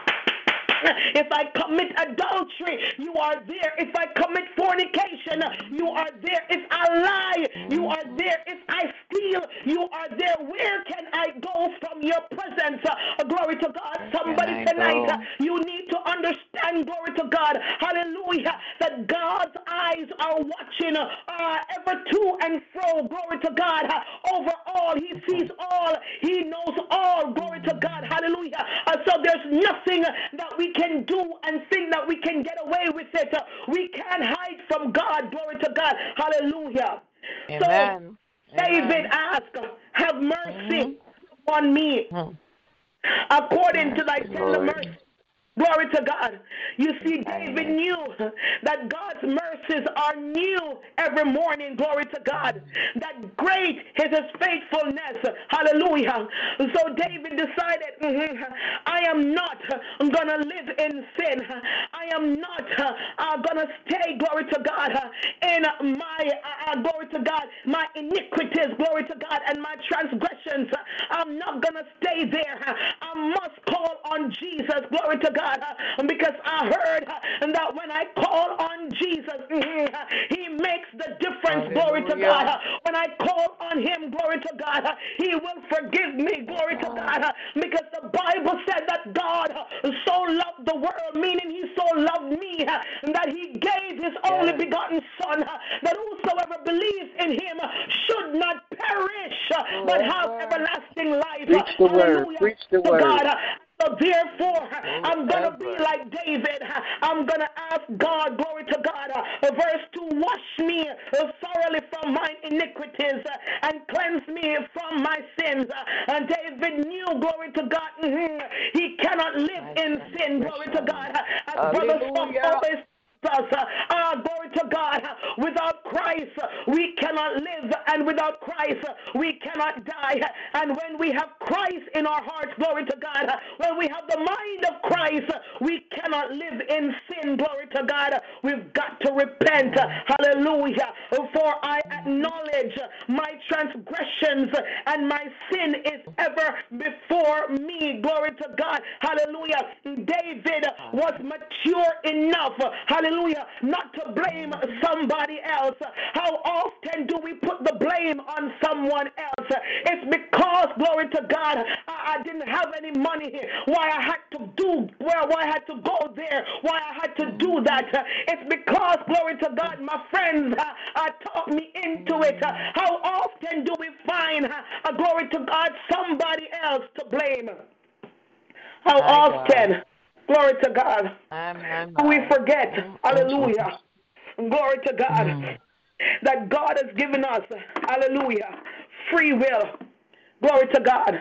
[LAUGHS] If I commit adultery, you are there. If I commit fornication, you are there. If I lie, you are there. If I steal, you are there. Where can I go from your presence? Uh, glory to God. Somebody tonight, uh, you need to understand, glory to God, hallelujah, that God's eyes are watching uh, ever to and fro, glory to God, uh, over all. He sees all, He knows all, glory to God, hallelujah. Uh, so there's nothing that we can do and think that we can get away with it. We can't hide from God. Glory to God. Hallelujah. Amen. So David Amen. asked, Have mercy Mhm. on me Hmm. according to thy tender mercy. Glory to God. You see. David knew that God's mercies are new every morning. Glory to God. That great is his faithfulness. Hallelujah. So David decided, mhm, I am not going to live in sin. I am not uh, going to stay, glory to God, in my, uh, glory to God, my iniquities, glory to God, and my transgressions. I'm not going to stay there. I must call on Jesus, glory to God, uh, because I heard that when I call on Jesus, mhm, uh, he makes the difference, glory to God. When I call on him, glory to God, he will forgive me, glory to God, because the Bible said that God so loved the world, meaning he so loved me that he gave his only Yes. begotten Son, that whosoever believes in him should not perish, but have everlasting life. Preach the word. Preach the word. God, so therefore, I'm going to be like David. I'm going to ask God, glory to God, uh, verse 2, wash me thoroughly from my iniquities uh, and cleanse me from my sins. Uh, And David knew, glory to God, mhm, he cannot live in sin, glory to God. Uh, As Brother Spock always us. Uh, ah, glory to God. Without Christ, we cannot live, and without Christ, we cannot die. And when we have Christ in our hearts, glory to God, when we have the mind of Christ, we cannot live in sin, glory to God. We've got to repent. Hallelujah. For I acknowledge my transgressions, and my sin is ever before me, glory to God. Hallelujah. David was mature enough, hallelujah, not to blame somebody else. How often do we put the blame on someone else? It's because, glory to God, I, I didn't have any money. Why I had to do, well, why I had to go there, why I had to do that. It's because, glory to God, my friends uh, uh, taught me into it. How often do we find, uh, glory to God, somebody else to blame? How My God. Glory to God, my, we forget, Mm, hallelujah, glory to God, Mm. that God has given us, hallelujah, free will, glory to God,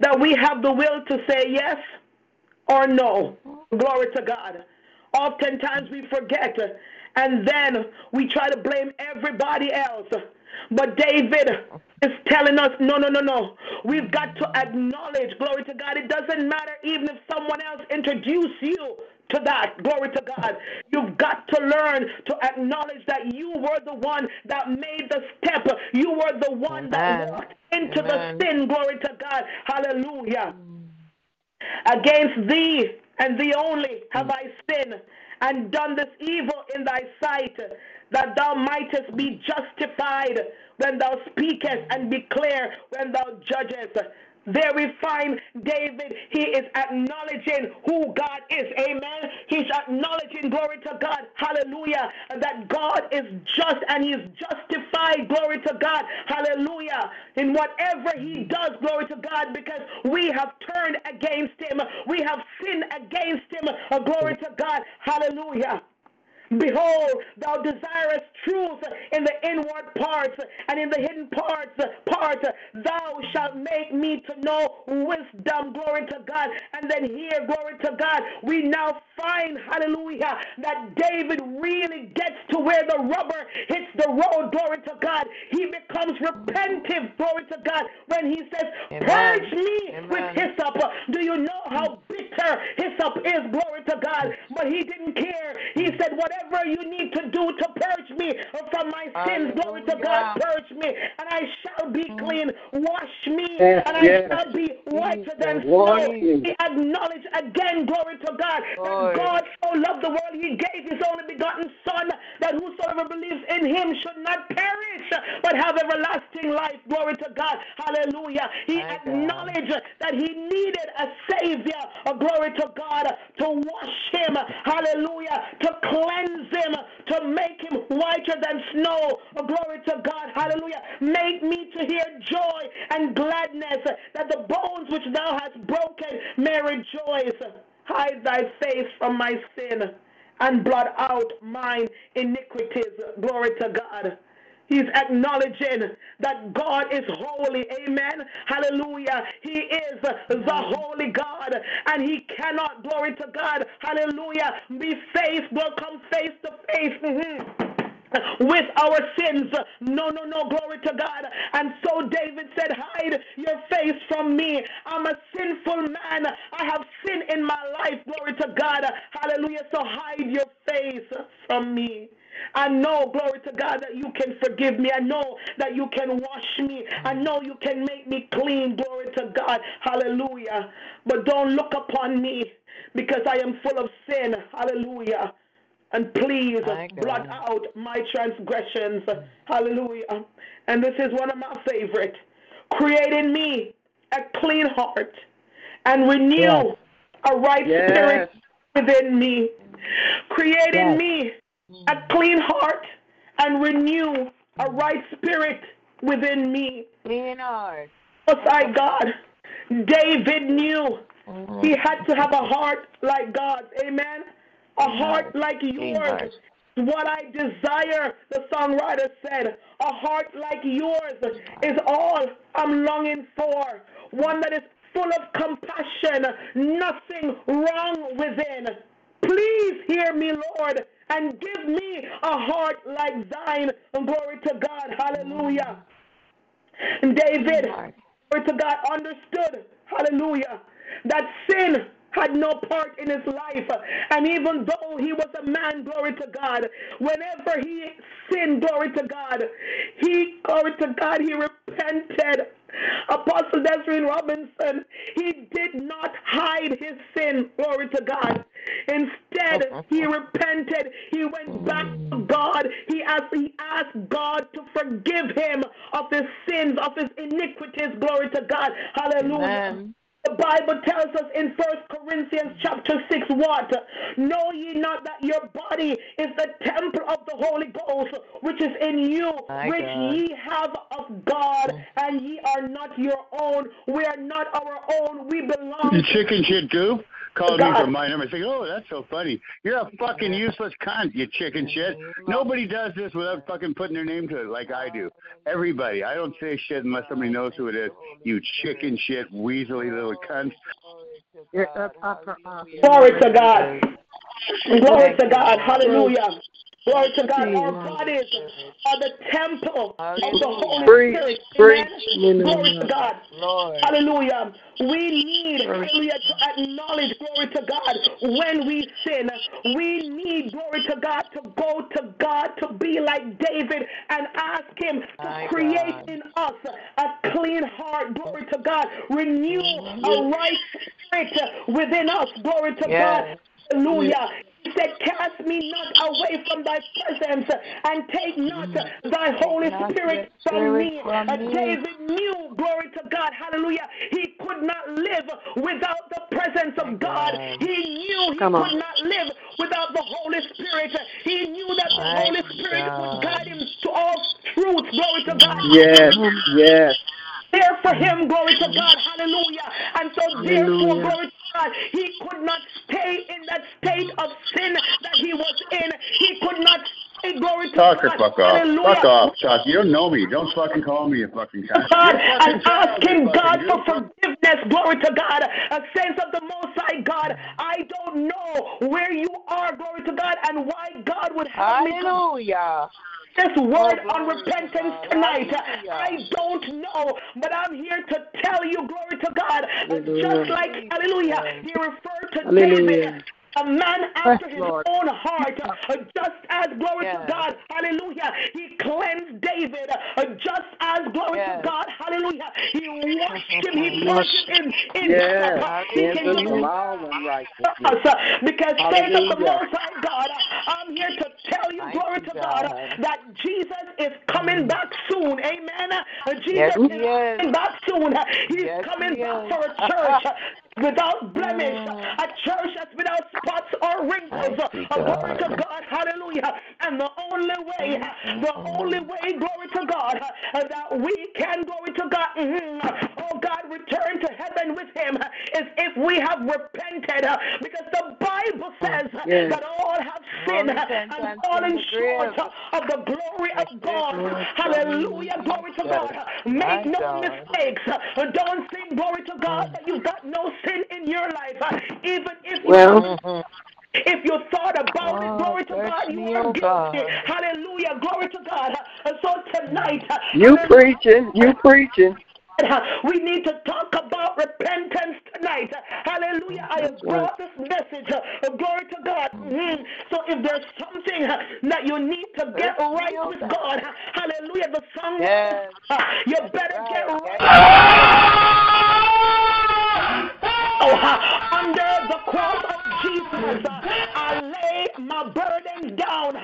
that we have the will to say yes or no, glory to God. Oftentimes we forget, and then we try to blame everybody else. But David is telling us, no, no, no, no. We've got to acknowledge, glory to God. It doesn't matter even if someone else introduce you to that. Glory to God. You've got to learn to acknowledge that you were the one that made the step. You were the one that walked into Amen. the sin. Glory to God. Hallelujah. Against thee and thee only have mm. I sinned and done this evil in thy sight, that thou mightest be justified when thou speakest and be clear when thou judgest. There we find David, he is acknowledging who God is. Amen. He's acknowledging, glory to God, hallelujah, that God is just and he is justified, glory to God, hallelujah, in whatever he does, glory to God, because we have turned against him. We have sinned against him, uh, glory to God, hallelujah. Behold, thou desirest truth in the inward parts and in the hidden parts. Part thou shalt make me to know wisdom. Glory to God. And then here, glory to God, we now find, hallelujah, that David really gets to where the rubber hits the road. Glory to God. He becomes repentive. Glory to God. When he says, Amen. "Purge me Amen. with hyssop." Do you know how bitter hyssop is? Glory to God. But he didn't care. He said, "Whatever you need to do to purge me from my sins, glory to God, Hallelujah. purge me, and I shall be clean. Wash me, Yes, and I yes. shall be whiter than snow." me. He acknowledged again, glory to God, that Lord. God so loved the world, He gave His only begotten Son, that whosoever believes in Him should not perish, but have everlasting life. Glory to God. Hallelujah. He My God. acknowledged that he needed a Savior. Uh, glory to God. To wash him. Hallelujah. To cleanse him. To make him whiter than snow. Uh, glory to God. Hallelujah. Make me to hear joy and gladness that the bones which thou hast broken may rejoice. hide thy face from my sin and blot out mine iniquities. Glory to God. He's acknowledging that God is holy. Amen. Hallelujah. He is the holy God and he cannot, glory to God, hallelujah, be faced, will come face to face. Mm-hmm with our sins. No, no, no, glory to God. And so David said, Hide your face from me. I'm a sinful man. I have sin in my life, glory to God. Hallelujah. So hide your face from me. I know, glory to God, that you can forgive me. I know that you can wash me. I know you can make me clean, glory to God. Hallelujah. But don't look upon me because I am full of sin. Hallelujah. And please blot out my transgressions. Hallelujah. And this is one of my favorite. Create in me a clean heart and renew yes. a right yes. spirit within me. Create yes. in me a clean heart and renew a right spirit within me. Clean heart. Most I God, David knew mm-hmm. he had to have a heart like God's. Amen. A heart like yours. What I desire, the songwriter said. A heart like yours is all I'm longing for. One that is full of compassion, nothing wrong within. Please hear me, Lord, and give me a heart like thine. And glory to God. Hallelujah. David, glory to God, understood, hallelujah, that sin had no part in his life. And even though he was a man, glory to God, whenever he sinned, glory to God, he, glory to God, he repented. Apostle Desiree Robinson, he did not hide his sin, glory to God. Instead, he [LAUGHS] repented. He went back to God. He asked, he asked God to forgive him of his sins, of his iniquities, glory to God. Hallelujah. Amen. The Bible tells us in First Corinthians chapter 6 what? Know ye not that your body is the temple of the Holy Ghost, which is in you, My which God. ye have of God, mm. and ye are not your own. We are not our own. We belong. You chicken shit goof called God. me from my number. I think, oh, that's so funny. You're a fucking useless cunt, you chicken shit. Nobody does this without fucking putting their name to it like I do. Everybody. I don't say shit unless somebody knows who it is. You chicken shit, weaselly little cunt. Glory to God. Glory to God. Hallelujah. Glory to God. Our bodies are the temple of the Holy Spirit. Amen. Glory to God. Hallelujah. We need, hallelujah, to acknowledge, glory to God, when we sin. We need, glory to God, to go to God, to be like David and ask Him to create in us a clean heart, glory to God. Renew a right spirit within us, glory to God. Hallelujah. He said, Cast me not away from thy presence and take not thy Holy Spirit from me. David knew, glory to God, hallelujah. He could not live without the presence of God. He knew he could not live without the Holy Spirit. He knew that the Holy Spirit would guide him to all truth. Glory to God. Yes, yes there for him, glory to God, hallelujah. And so, hallelujah. therefore, glory to God, he could not stay in that state of sin that he was in. He could not stay, glory to Talk God. fuck off. Hallelujah. Fuck off, Chuck. You don't know me. Don't fucking call me a fucking cunt. God, and asking God for forgiveness, glory to God. A sense of the Most High God. I don't know where you are, glory to God, and why God would have me. Hallelujah this word on repentance tonight. I don't know, but I'm here to tell you, glory to God. Just like, hallelujah, he referred to David a man after his Lord. own heart, uh, uh just as glory yes. to God, hallelujah, he cleansed David, uh, uh just as glory yes. to God, hallelujah, he washed him, he [LAUGHS] purged him in yes. Uh, he can do us, uh, because saints of the Most High God, I'm here to tell you, Thank glory to God, God, that Jesus is coming mm. back soon, amen, Jesus yes, is coming back soon, he's coming back for a church [LAUGHS] without blemish, mm. a church that's without spots or wrinkles. Uh, glory to God, hallelujah. and the only way, the only way, glory to God, that we can, glory to God, mm-hmm, oh God, return to heaven with Him is if we have repented, because the Bible says Yes. that all have sinned and fallen short of the glory of God. Hallelujah, glory to God. Make no mistakes. Don't think, glory to God, that you've got no sin in your life. Even if you Well, if you thought about it, glory to God, you me, are oh guilty. God. Hallelujah, glory to God. And so tonight, you hallelujah, preaching, you preaching. we need to talk about repentance tonight. Hallelujah. I have brought this message. uh, Glory to God. Mhm. So if there's something uh, that you need to get right with God, uh, hallelujah, the song, Yes. uh, you better get Right. right. Oh, under the cross of Jesus, I lay my burden down.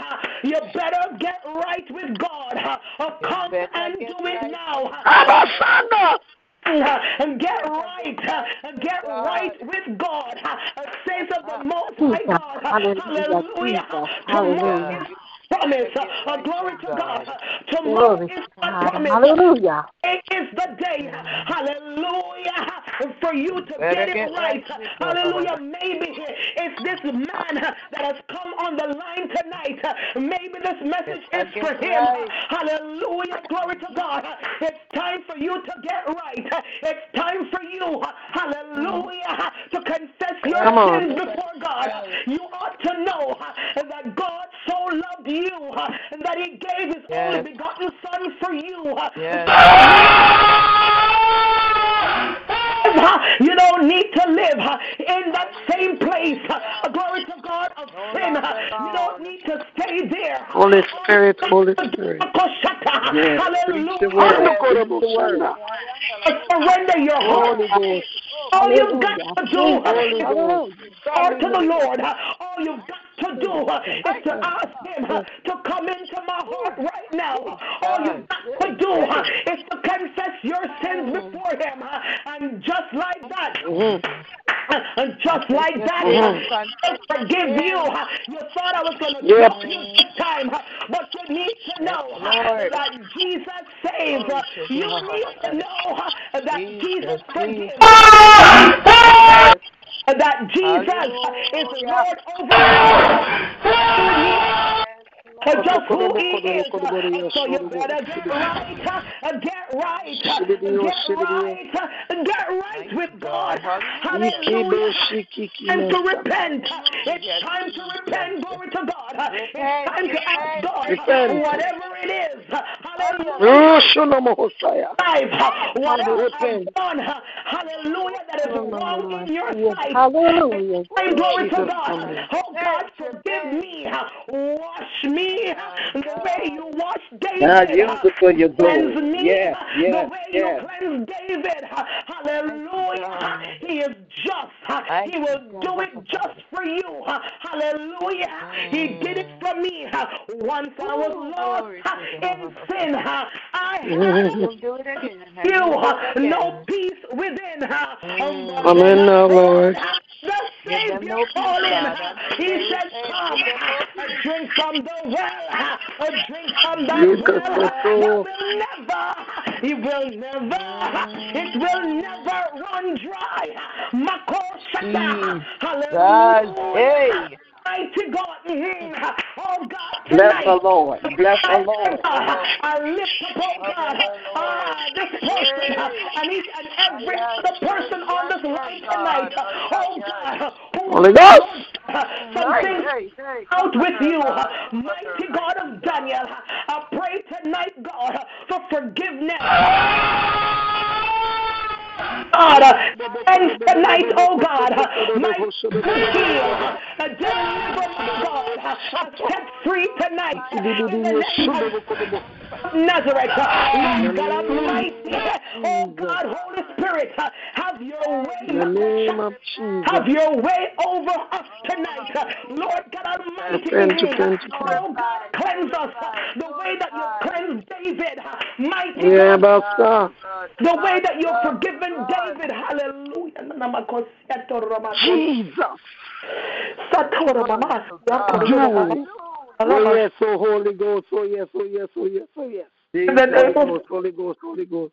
You better get right with God. uh, Come and do it now. uh, and get right, and get right with God. Saints of the Most High God. uh, Hallelujah. Promise. uh, Glory to God. Tomorrow is a promise. Hallelujah. It is the day, hallelujah, for you to get it right. right with God. Hallelujah. Maybe it's this man that has come on the line tonight. Maybe this message is for him. Hallelujah. Glory to God. It's time for you to get right. It's time for you, hallelujah, to confess your sins before God. You ought to know that God so loved you and that he gave his Yes. only begotten son for you. Yes. You don't need to live in that same place. Glory to God of sin. You don't need to stay there. Holy Spirit, Holy Spirit. Yes, preach the word. Hallelujah. Preach the word. Surrender your heart. All you've got to do is to the Lord. All you've got to do is to ask Him to come into my heart right now. All you've got to do is to confess your sins before Him. And just like that, [LAUGHS] and just like that, He'll [LAUGHS] forgive you. You thought I was going to Yep. drop you this time, but you need to know Lord. that Jesus saves. You need to know that Jesus forgives. That Jesus is Lord over for just who he is. So you better get right, get right, get right, get right with God. Hallelujah. And to repent. It's time to repent. Glory to God. It's time to ask God whatever it is. Hallelujah Oh, Shalom, Hosea. life, whatever I've done, hallelujah, that is wrong in your sight. Hallelujah. Praise glory to God. Oh God, forgive me. Wash me the way you washed Now David. use uh, it for your Cleanse glory. me Yes, yes, the way you yes. cleansed David. uh, Hallelujah. He is just. uh, He will do it just for you. uh, Hallelujah. He did it for me. Once I was lost in sin. I [LAUGHS] had Do it again. [LAUGHS] you no peace within her. But Amen now, the Lord. The them Savior no peace, called in. Father. He said, Hey, Come, give them no drink from the well, uh, drink from that well. It will never, it will never, it will never run dry. Hallelujah. Hey. Mighty God. Mhm. Oh God, Bless the Lord. Bless the Lord. I lift up, oh God, ah, this person and each and every other person on this line tonight. Oh God, who Holy Ghost. Uh, something out with you, mighty God of Daniel. I pray tonight, God, for forgiveness. God, uh, tonight, oh God, my heal, deliver, God, set free tonight. In the name of Nazareth, [LAUGHS] uh, God Almighty, oh God, Holy Spirit, have your way. In the name of Jesus. Have your way over us tonight. Lord God Almighty, Repent, repent, oh God, cleanse us the way that you cleansed David. Mighty Yeah, God, Basta. the way that you've forgiven David. Hallelujah. Jesus. Satora mama, satora mama. Oh yes, oh Holy Ghost, oh yes, oh yes, oh yes, oh yes. In the name Holy of Ghost, Holy Ghost, Holy Ghost.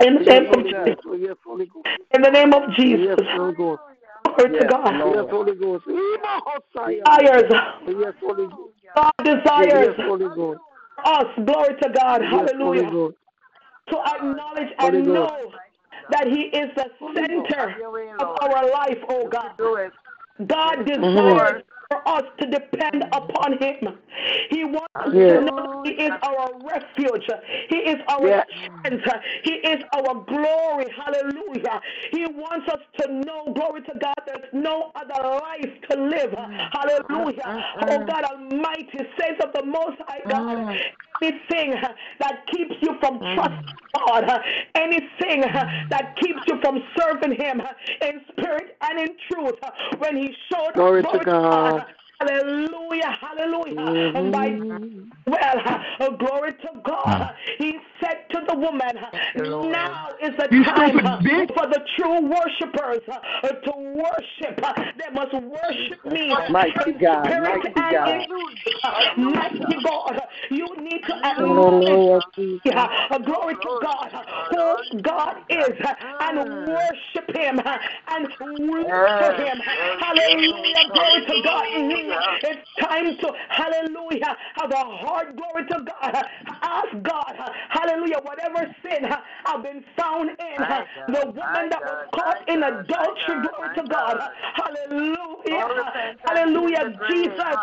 in the name of oh, Jesus. Oh yes, Holy Ghost. In the name of Yes, Jesus. Holy Ghost. Glory to Yes, God. Yes, Holy Ghost. Ima Desires. Yes, Holy Ghost. God desires. Yes, Holy Ghost. us. Glory to God. Yes, Holy Hallelujah. Ghost. To acknowledge Holy and Ghost. know that He is the center of our life, oh God. Do it. God desires for us to depend upon Him. He wants us Yes. to know that He is our refuge. He is our Yes. strength. He is our glory. Hallelujah. He wants us to know, glory to God, there's no other life to live. Mm. Hallelujah. Mm, mm, oh God Almighty, saints of the Most High God, anything that keeps you from mm. trusting God, anything that keeps you from serving Him in spirit and in truth, when He showed Glory to God. Hallelujah, hallelujah. Mhm. By well, uh, glory to God. He said to the woman, Now is the time uh, for the true worshipers uh, to worship. Uh, They must worship me Mighty in God, spirit mighty and God. in truth. Uh, Mighty God, you need to Hallelujah, acknowledge uh, glory to God, uh, who God is, uh, and worship Him uh, and look for Him. Hallelujah, glory to God. It's time to, hallelujah, have a heart, glory to God. Ask God, hallelujah, whatever sin I've been found in, the woman that was caught in adultery, glory to God. Hallelujah, hallelujah, Jesus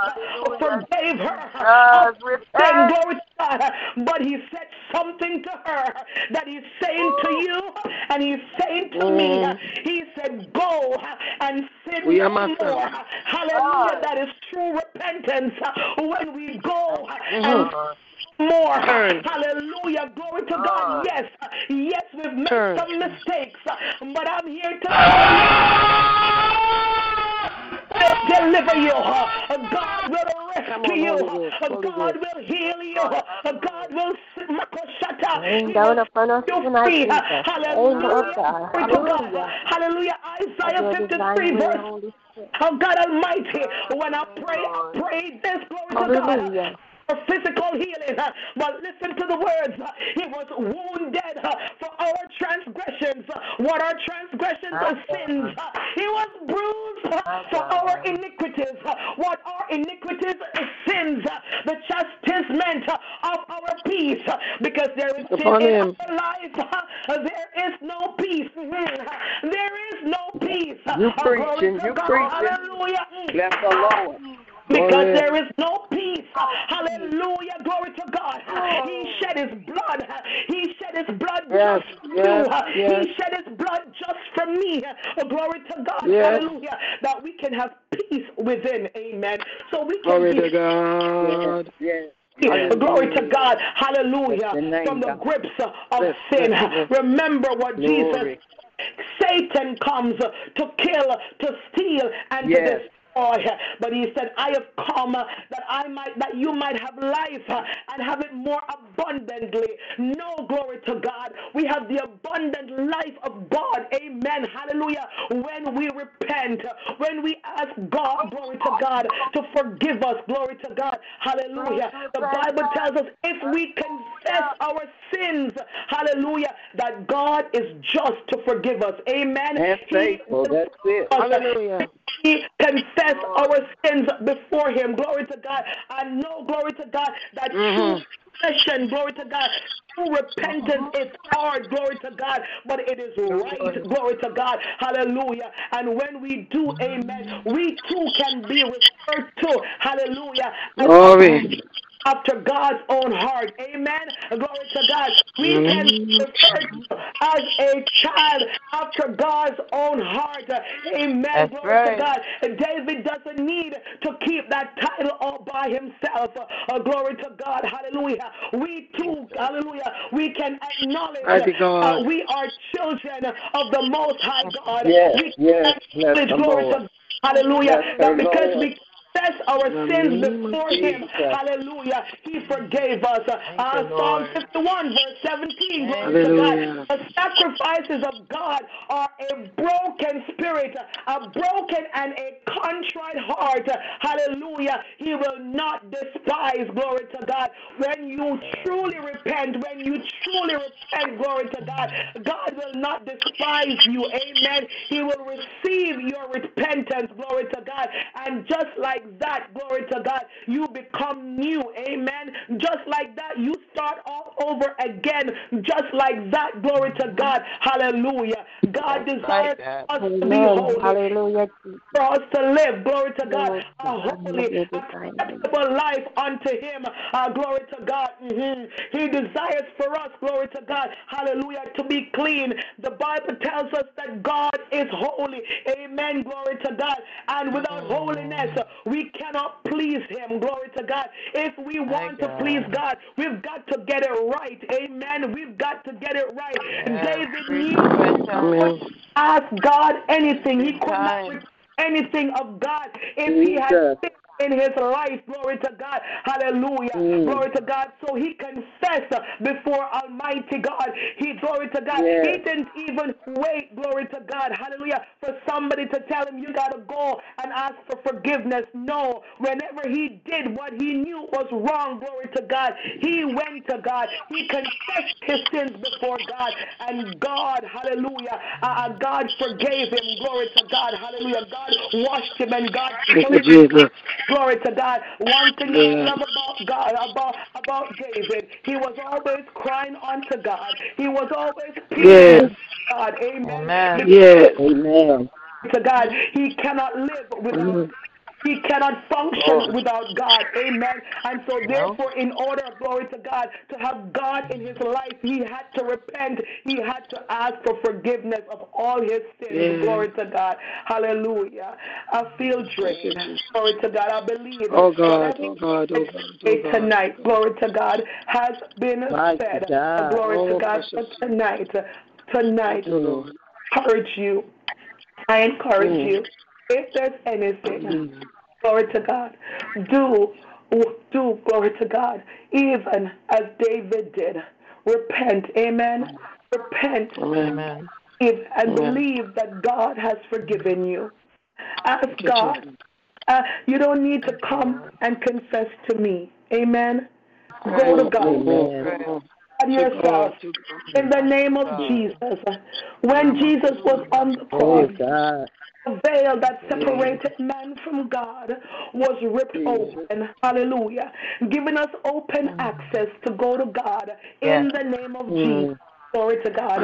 forgave her of sin, glory to God. But he said something to her that he's saying to you and he's saying to me. He said, Go and sin no more. Hallelujah. That is true repentance uh, when we mm-hmm. go uh, mm-hmm. and more. Uh, Turn. Hallelujah. Glory to God. Ah. Yes. Yes, we've made Turn. some mistakes, but I'm here to ah! will Deliver you. God will rescue you. Holy Ghost, Holy God will heal you. God will. Rain down upon us you tonight. Jesus. Hallelujah. Rain, Glory to God. Hallelujah. Hallelujah. Isaiah 53 verse. Oh God Almighty, when I pray, I pray this glory to God physical healing. But listen to the words. He was wounded for our transgressions. What are transgressions or sins? He was bruised for our iniquities. What are iniquities? Sins. The chastisement of our peace. Because there is sin in our life. There is no peace. There is no peace. You preaching, you preaching. Hallelujah. Mm. Bless the Lord. Because oh, there is no peace. Hallelujah. Glory to God. He oh. shed his blood. He shed his blood Yes, just for yes, you. yes. He shed his blood just for me. Oh, glory to God. Yes. Hallelujah. That we can have peace within. Amen. So we can Glory be to God. Yes. Yes. Glory to God. Hallelujah. Bless From the grips of Bless, sin. bless, bless. Remember what Jesus Satan comes to kill, to steal, and to Yes. destroy. But he said, I have come uh, that I might that you might have life uh, and have it more abundantly. No glory to God. We have the abundant life of God. Amen. Hallelujah. When we repent, when we ask God, glory to God, to forgive us, glory to God. Hallelujah. The Bible tells us if we confess our sins, hallelujah, that God is just to forgive us. Amen. And faithful. That's it. Hallelujah. We confess our sins before Him. Glory to God. I know, glory to God, that true Mhm. confession, glory to God, true repentance is hard, glory to God, but it is right, glory to God. Hallelujah. And when we do, amen, we too can be referred to, hallelujah, Glory. After God's own heart. Amen. Glory to God. We can be referred to as a child after God's own heart. Amen. That's Glory right. to God. David doesn't need to keep that title all by himself. Uh, glory to God. Hallelujah. We too, hallelujah, we can acknowledge uh, we are children of the Most High God. Yes, we yes, can the glory to God. Hallelujah. That because we confess our sins before Him, hallelujah, He forgave us. Uh, Psalm 51, verse 17, glory to God. The sacrifices of God are a broken spirit, a broken and a contrite heart. Hallelujah. He will not despise, glory to God. When you truly repent, when you truly repent, glory to God, God will not despise you. Amen. He will receive your repentance, glory to God. And just like that, glory to God, you become new. Amen. Just like that, you start all over again. Just like that, glory to God. Hallelujah. God desires us to be holy. Hallelujah. For us to live, glory to God, a holy, acceptable life unto Him. Uh, glory to God. Mm-hmm. He desires for us, glory to God, hallelujah, to be clean. The Bible tells us that God is holy. Amen. Glory to God. And without holiness, we cannot please Him. Glory to God. If we want to please God, we've got to get it right. Amen. We've got to get it right. David knew ask God anything. He could not anything of God if he had in his life. Glory to God. Hallelujah. Mm. Glory to God. So he confessed before Almighty God. He, glory to God. Yes. He didn't even wait, glory to God. Hallelujah. For somebody to tell him, you got to go and ask for forgiveness. No. Whenever he did what he knew was wrong, glory to God, he went to God. He confessed his sins before God. And God, hallelujah, uh, uh God forgave him. Glory to God. Hallelujah. God washed him and God Jesus. Glory to God. One thing yeah. I love about God, about about David, he was always crying unto God. He was always pleading yes. God. Amen. Amen. Yes. Amen. To God, he cannot live without He cannot function oh. without God. Amen. And so, therefore, in order, glory to God, to have God in his life, he had to repent. He had to ask for forgiveness of all his sins. Yeah. Glory to God. Hallelujah. I feel driven. Glory to God. I believe. Oh God. Oh God. Oh God. Oh God. Tonight, glory to God, has been My said. God. Glory oh, to God. For tonight, tonight, encourage you. I encourage mm. you if there's anything, glory to God, do, do, glory to God, even as David did. Repent, amen. Repent, amen. and amen. believe that God has forgiven you. Ask God. Uh, you don't need to come and confess to me, amen. Go to God. Amen yourself in the name of Jesus. When Jesus was on the cross, the veil that separated man from God was ripped open. Hallelujah. Giving us open access to go to God in the name of Jesus. Glory to God.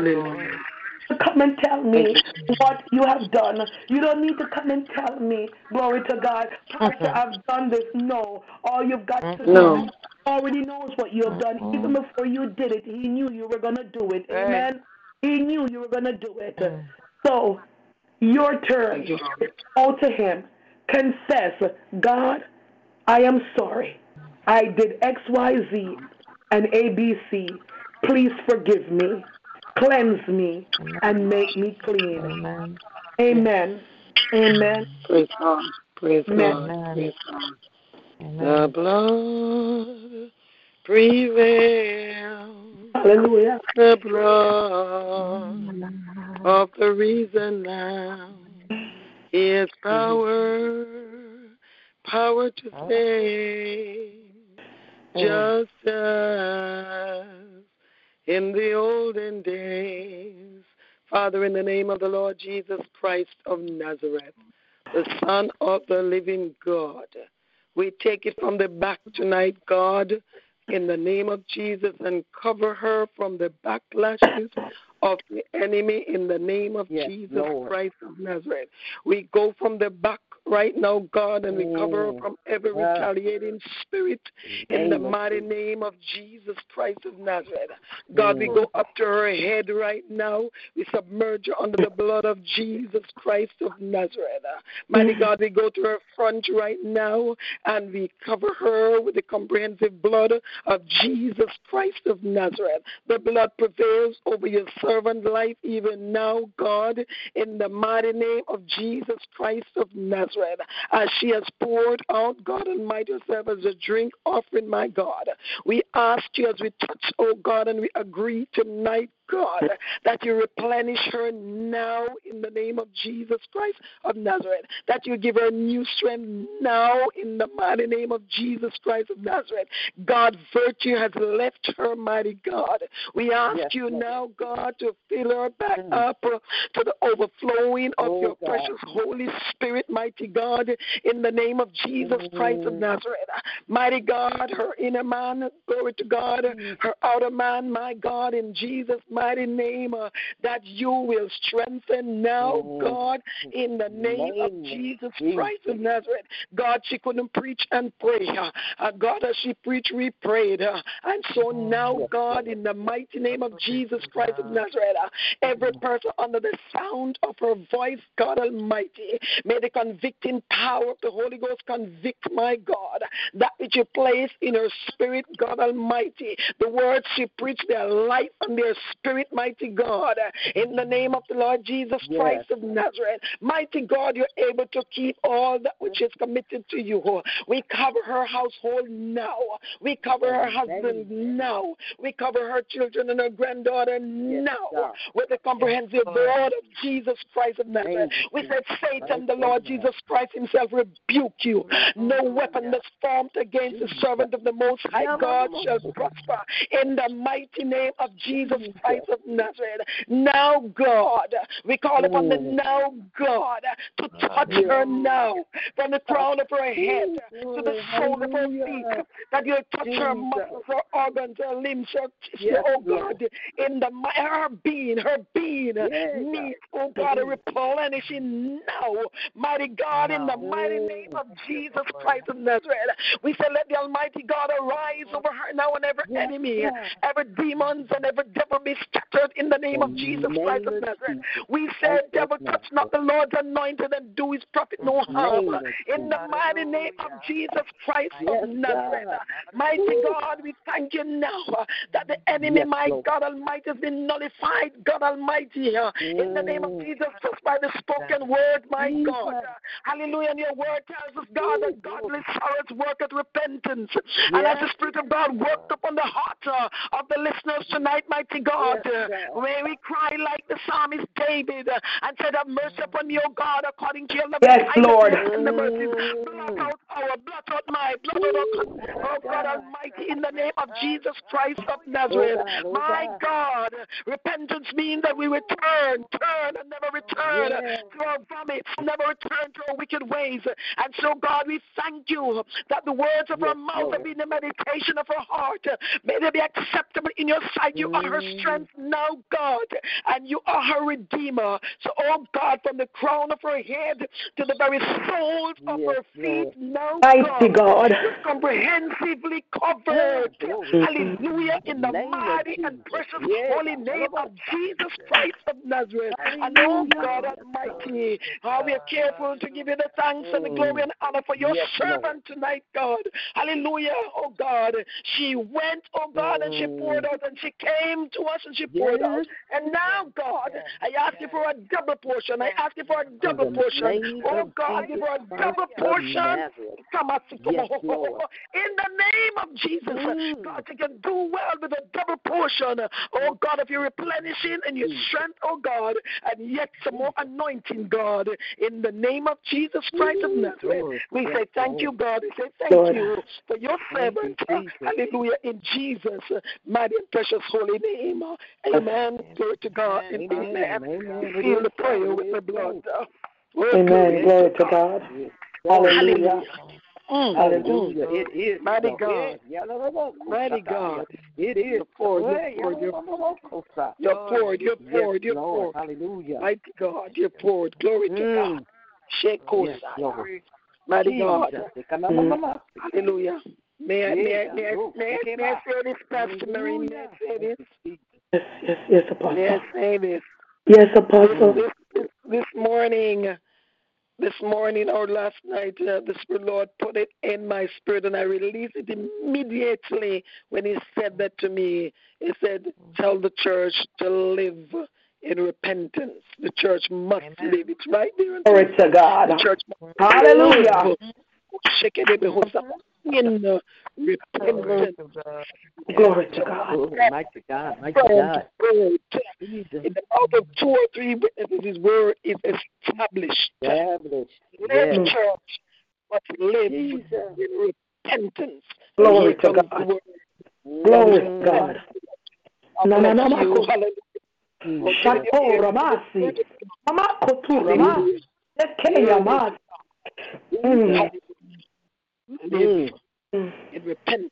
Come and tell me what you have done. You don't need to come and tell me, glory to God, Pastor, I've done this. No. All you've got to no. do already knows what you have done. Even uh-huh. before you did it, he knew you were going to do it. Amen. He knew you were going to do it. So your turn. Go to him. Confess, God, I am sorry. I did X, Y, Z and A, B, C. Please forgive me. Cleanse me and make me clean. Amen. Amen. Amen. Praise God. Praise God. Praise God. The blood prevails. Hallelujah. The blood of the reason now is power, power to oh. save, just as in the olden days. Father, in the name of the Lord Jesus Christ of Nazareth, the Son of the living God, we take it from the back tonight, God, in the name of Jesus, and cover her from the backlashes of the enemy in the name of yes, Jesus Lord. Christ of Nazareth. We go from the back right now, God, and we cover Mm. from every Ah. retaliating spirit in Name the mighty name of Jesus Christ of Nazareth. God, we go up to her head right now. We submerge her under the blood of Jesus Christ of Nazareth. Mighty God, we go to her front right now and we cover her with the comprehensive blood of Jesus Christ of Nazareth. The blood prevails over your servant life even now, God, in the mighty name of Jesus Christ of Nazareth. As she has poured out, God Almighty, yourself as a drink offering, my God. We ask you as we touch, oh God, and we agree tonight, God, that you replenish her now in the name of Jesus Christ of Nazareth, that you give her new strength now in the mighty name of Jesus Christ of Nazareth. God, virtue has left her, mighty God. We ask Yes, you Lord. now, God, to fill her back Mm. up uh, to the overflowing of Oh, your God. precious Holy Spirit, mighty God, in the name of Jesus Christ of Mm. Nazareth. Mighty God, her inner man, glory to God, Mm. her outer man, my God, in Jesus' mighty name, uh, that you will strengthen now. God, in the name of Jesus. Christ of Nazareth. God, she couldn't preach and pray. Uh, uh, God, as she preached, we prayed. Uh, and so now, God, in the mighty name of Jesus Christ of Nazareth, uh, every person under the sound of her voice, God Almighty, may the convicting power of the Holy Ghost convict, my God, that which you place in her spirit, God Almighty. The words she preached, their life and their spirit, mighty God, uh, in the name of the Lord Jesus Yes. Christ of Nazareth. Mighty God, you're able to keep all that which is committed to you. We cover her household now. We cover her husband now. We cover her children and her granddaughter now with the comprehensive blood of Jesus Christ of Nazareth. We said, Satan, the Lord Lord. Jesus Christ himself rebuke you. No weapon that's formed against the servant of the Most High God shall prosper. In the mighty name of Jesus Christ of Nazareth. Now, God, we call upon the Mm. now God to touch her now from the crown of her head to the sole of her feet. That you'll touch her muscles, her organs, her limbs, her tissue, Yes, oh. God, in the her being, her being Yes, needs, oh God, a replenishing now, mighty God, in the mighty Mm. name of Jesus Christ of Nazareth. We say, let the Almighty God arise over her now and every enemy, every demons and every devil be scattered in the name of Jesus Christ of Nazareth. We said, devil, touch not the Lord's anointed and do his prophet no harm. In the mighty name of Jesus Christ of Nazareth. Mighty God, we thank you now that the enemy, my God Almighty, has been nullified, God Almighty, in the name of Mm. Jesus, just by the spoken word, my God. Hallelujah. And your word tells us, God, that godly sorrows work at repentance. And as the Spirit of God worked upon the heart uh, of the listeners tonight, mighty God, Uh, may we cry like the psalmist David uh, and said, Have mercy upon me, O God, according to your love. Yes, Lord. and the mercies. Blot out our, blot out my, blot out our, oh God Almighty, in the name of Jesus Christ of Nazareth. My God, repentance means that we return, turn, and never return to our vomits, never return to our wicked ways. And so, God, we thank you that the words of our mouth Lord. and be the meditation of our heart. May they be acceptable in your sight. You are her Mm. Strength now, God, and you are her redeemer. So, oh God, from the crown of her head to the very soles of Yes, her feet Lord. now, Mighty God. you're comprehensively covered. Glory. Hallelujah. In the Name mighty and Jesus. precious Yes. holy name of Jesus Christ of Nazareth. And oh God Almighty, how we are careful to give you the thanks and the glory and honor for your Yes, Lord. servant tonight, God. Hallelujah. Oh God. She went, oh God, and she Mm. poured out and she came to us and she poured out. And now, God, I ask you for a double portion. I ask you for a double portion. Oh God, give her a double portion. Come on, Yes, in the name of Jesus, Mm. God, you can do well with a double portion. Oh God, of your replenishing and your strength, oh God, and yet some more anointing, God, in the name of Jesus Christ of Mm. Nazareth. We say thank you, God. We say thank you for your servant. Hallelujah. In Jesus' mighty and precious holy name. Amen. Glory to God. And Amen. amen. Amen. We seal the prayer with the blood. Oh, Amen. Glory to God. Yes. Hallelujah. Mm. Hallelujah. It is. Mighty. God. Mighty God. It is. You're poured, you're poured, you're- poured, you're poured, you're poured. Hallelujah. Mighty God, you're poured. Glory to God. Mm. Shekosa. Mighty God. Hallelujah. May I, may I, may I, may I, may I say this, Pastor Mary? May I say this? Hallelujah. Yes, yes, yes, Apostle. say this? Yes, Apostle. this, this, this morning, this morning or last night, uh, the Spirit Lord put it in my spirit, and I released it immediately when He said that to me. He said, "Tell the church to live in repentance. The church must live. It's right there. in Glory to God. The church must Hallelujah. live in repentance. Glory to God. Glory, mighty God, mighty God. In the mouth of two or three witnesses, his word is established. Established. Every Yes. church must live Jesus. in repentance. Glory to God. word. Glory to God. Ramasi. Kotu Ekeya Masi. Mm. Live Mm. in repentance.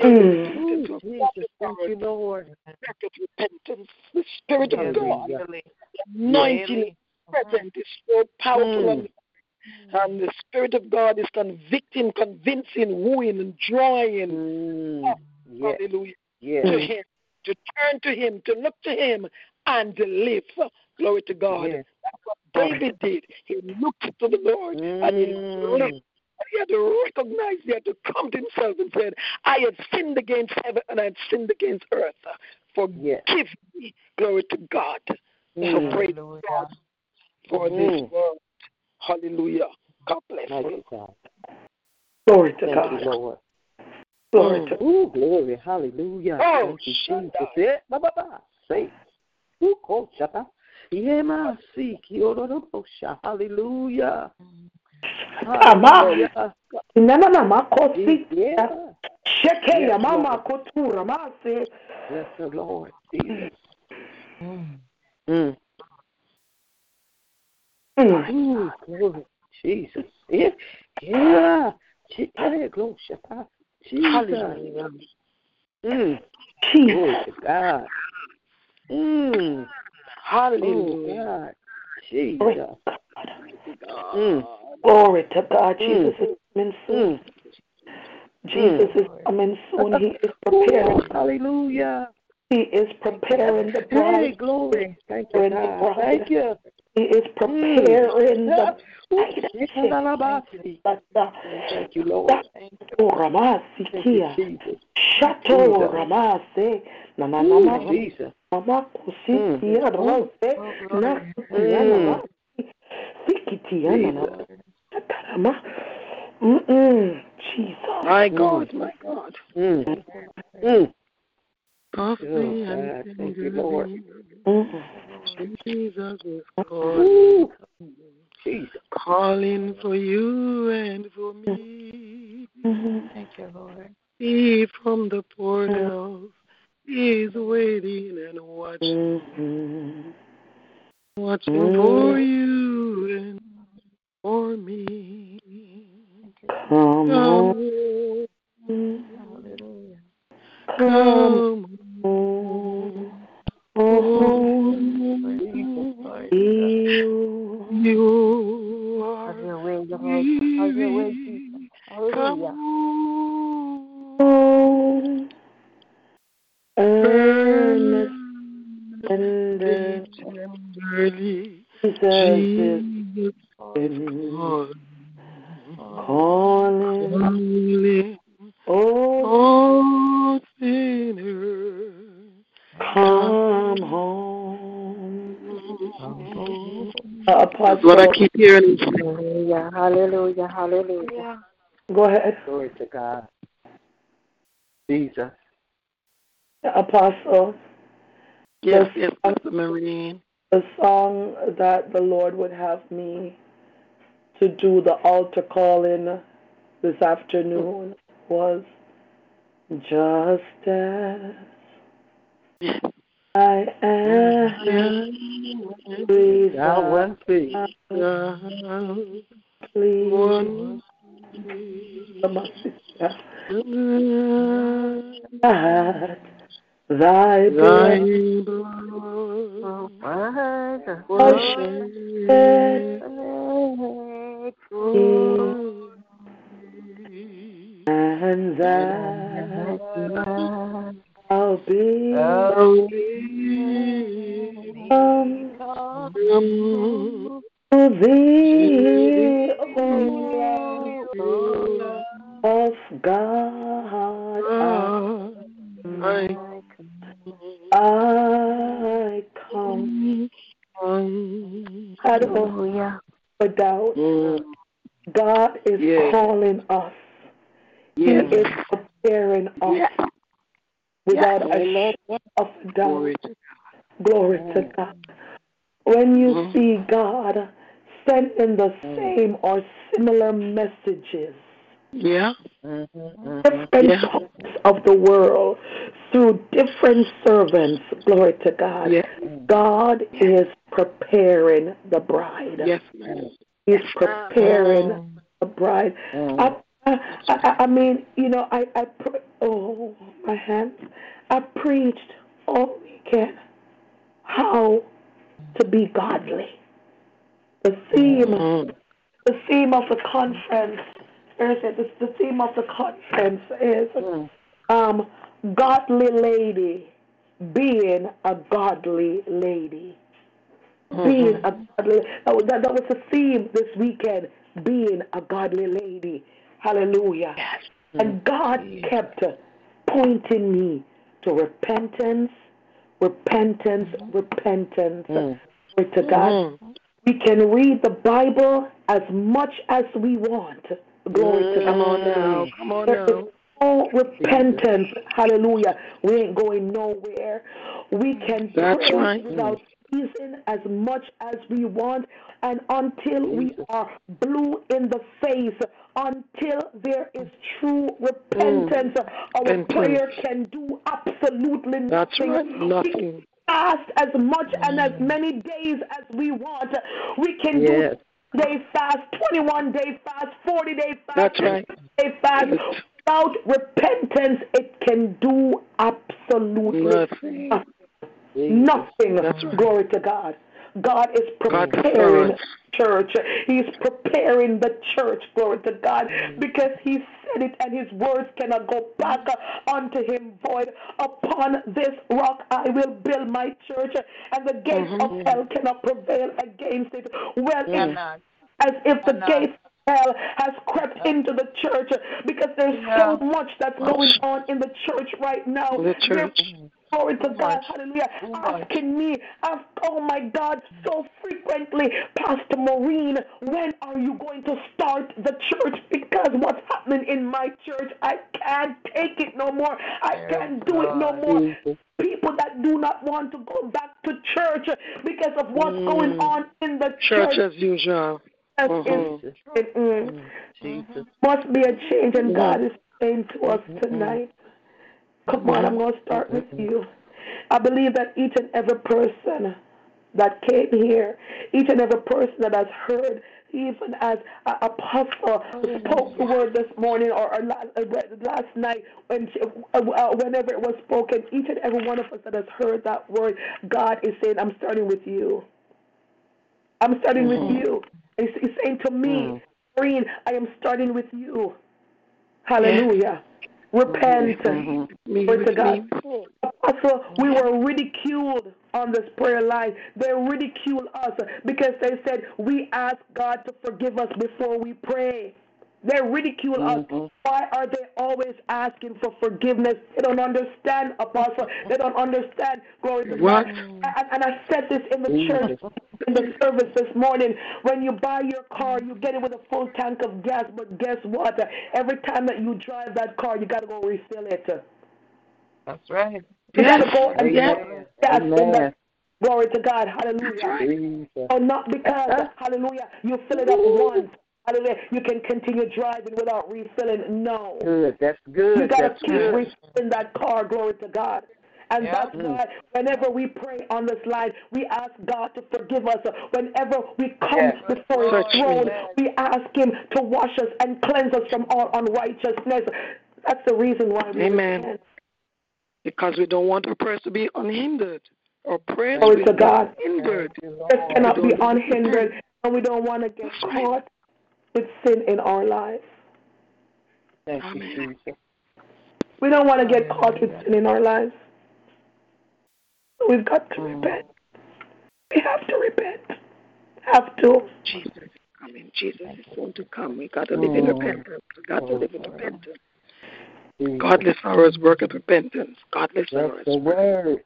Mm. Repentance Ooh, of Jesus, thank you, Lord. repentance. The Spirit of God, Hallelujah. anointing is present, is so powerful, Mm. and, and the Spirit of God is convicting, convincing, wooing, and drawing. Mm. Yes, Hallelujah. yes. To Him, to turn to Him, to look to Him, and to live. Glory to God. Yes. That's what David did. He looked to the Lord and he lived. Mm. He had to recognize, he had to come to himself and said, I have sinned against heaven and I have sinned against earth. Forgive Yes. me. Glory to God. Mm. So praise God for this Mm. word. Hallelujah. God bless Mighty you. God. Glory to Thank God. you, Lord. Glory to Ooh, glory. Hallelujah. Oh, Thank you, shut Jesus. Eh, ba, ba, ba. Say. Ooh, ko, shata. Yeah, ma, see. Kiororobosha. Hallelujah. Ama. Hallelujah. Na, na, na, Makosi. Yeah. Shekeya Yes, Mama Kotu Ramasi. Bless the Lord. Jesus. Mm. Mm. Ooh, glory. Jesus. Yeah. Yeah. Yeah, glory. Jesus. Mm. Jesus. Glory to God. Mm. Hallelujah. Jesus. Mm. Glory to God. Mm. Jesus is coming soon. Mm. Jesus is coming soon. He is preparing. [LAUGHS] Hallelujah. He is preparing the Hey, bride. glory. Thank you, God. Thank you. He is preparing the Thank you, Lord. Thank you, Jesus. Shato Ramase. Na na na na. Jesus. Mama kusi Mm. rose. Na kusia na Mm. ma. Sikitia na na. Karama. Mm-mm. Jesus. My God, my God. Mm. Mm. Coffee Oh, God. Thank you, Lord. Mm. Jesus is calling, Jesus. calling for you and for me. Mhm. He from the portals is waiting and watching, Mhm. watching for you and for me. Come on. Come Come on. Oh, you. You are weary. Come Oh, tenderly. Jesus is Jesus calling, calling. calling Oh, all sinners. come home. Uh, That's Apostle, what I keep hearing. Hallelujah, hallelujah, hallelujah. go ahead. Glory to God. Jesus. Apostle, Yes, yes, Pastor Maureen. The song that the Lord would have me to do the altar call in this afternoon was just as I am. Please, Thou one feet. please. That thy blood and that I'll be come to thee, O of God. I come. I don't know a doubt God is Yes. calling us. Yes. He is preparing us Yes. without a Amen. shadow of a doubt. Glory to Glory to God. When you Mhm. see God sending the Mm. same or similar messages, Yeah. Mhm, different mhm. Yeah. parts of the world through different servants, glory to God, Yeah. God is preparing the bride. Yes, ma'am. He's preparing the bride. Mm. I, I, I, I mean, you know, I, I, pre- oh, my hands. I preached all weekend how to be godly. The theme, Mhm. the theme of the conference, where is it? The, the theme of the conference is Mm. um, godly lady being a godly lady. Being a godly, that was, that, that was the theme this weekend, being a godly lady. Hallelujah. And God kept pointing me to repentance, repentance, repentance. Mm. Glory to God. Mhm. We can read the Bible as much as we want. Glory to Come mm. on now. Come on There now. no repentance. Hallelujah. We ain't going nowhere. We can That's pray right. without ceasing as much as we want. And until we are blue in the face, until there is true mm. repentance, our Repentance. prayer can do absolutely nothing. That's right. We Nothing. fast as much and as mm. many days as we want. We can Yes. do day fast, 21 day fast, 40 day fast, That's right. day fast. Without repentance, it can do absolutely Nothing. nothing. Nothing. Right. Glory to God. God is preparing prepares. church. He's preparing the church. Glory to God. Because he said it and his words cannot go back unto him void. Upon this rock I will build my church and the gates Mhm. of hell cannot prevail against it. Well, Yeah. it's as if the gates of hell has crept into the church because there's so much that's going on in the church right now. The church. Glory to God, hallelujah. Asking me, ask, oh my God, so frequently, Pastor Maureen, when are you going to start the church? Because what's happening in my church, I can't take it no more. I can't do it no more. People that do not want to go back to church because of what's Mm. going on in the Church church. as usual. Mhm. it's- it, mm, must be a change, and Mhm. God is saying to us tonight. Come on, I'm going to start with you. I believe that each and every person that came here, each and every person that has heard, even as uh, Apostle spoke the word this morning or, or last, uh, last night, when she, uh, uh, whenever it was spoken, each and every one of us that has heard that word, God is saying, I'm starting with you. I'm starting with you. He's, he's saying to me, Green, I am starting with you. Hallelujah. Repent. Me Glory to God. me. Apostle, we were ridiculed on this prayer line. They ridiculed us because they said we ask God to forgive us before we pray. They ridicule us. Mhm. Why are they always asking for forgiveness? They don't understand, Apostle. They don't understand. Glory to God. And, and I said this in the church, in the service this morning. When you buy your car, you get it with a full tank of gas, but guess what? Every time that you drive that car, you got to go refill it. That's right. You Yes. got to go and Yes. get gas in Amen. that. Glory to God. Hallelujah. Jesus. So not because, hallelujah, you fill it up once. Hallelujah. You can continue driving without refilling. No. Good. That's good. You got to keep good. refilling that car. Glory to God. And Yeah. that's why whenever we pray on this line, we ask God to forgive us. Whenever we come Yes. before His throne, we ask Him to wash us and cleanse us from all unrighteousness. That's the reason why we Amen. repent. Because we don't want our prayers to be unhindered. Our prayers Glory will to God. hindered. Prayers cannot be unhindered, and we don't want to get That's right. caught with sin in our lives. Thank you, Amen. Jesus. We don't want to get caught with sin in our lives. So we've got to Mm. repent. We have to repent. Have to. Jesus. I mean, Jesus is soon to come. We got to live in Mm. repentance. We got to live in repentance. Jesus. Godless hours work of repentance. Godless That's hours the word.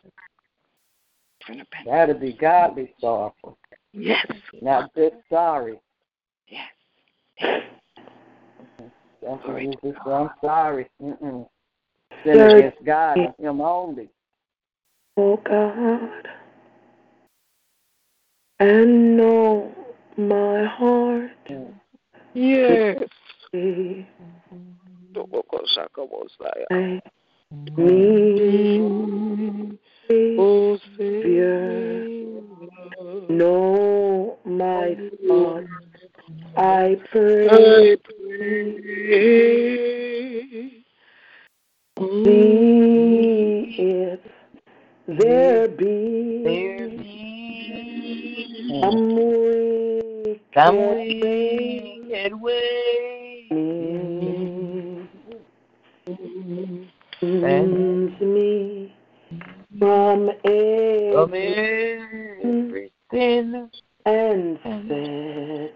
in repentance. Gotta be godly sorrowful. Yes. Not just sorry. Yes. Glory Jesus, I'm sorry. Mm-mm. Sin against God and Him only. Oh God, and know my heart. Yes. Me, Oh, know my thoughts. I pray. I pray. See if there be There be some wicked some way way. And Cleanse me from from every every sin and and set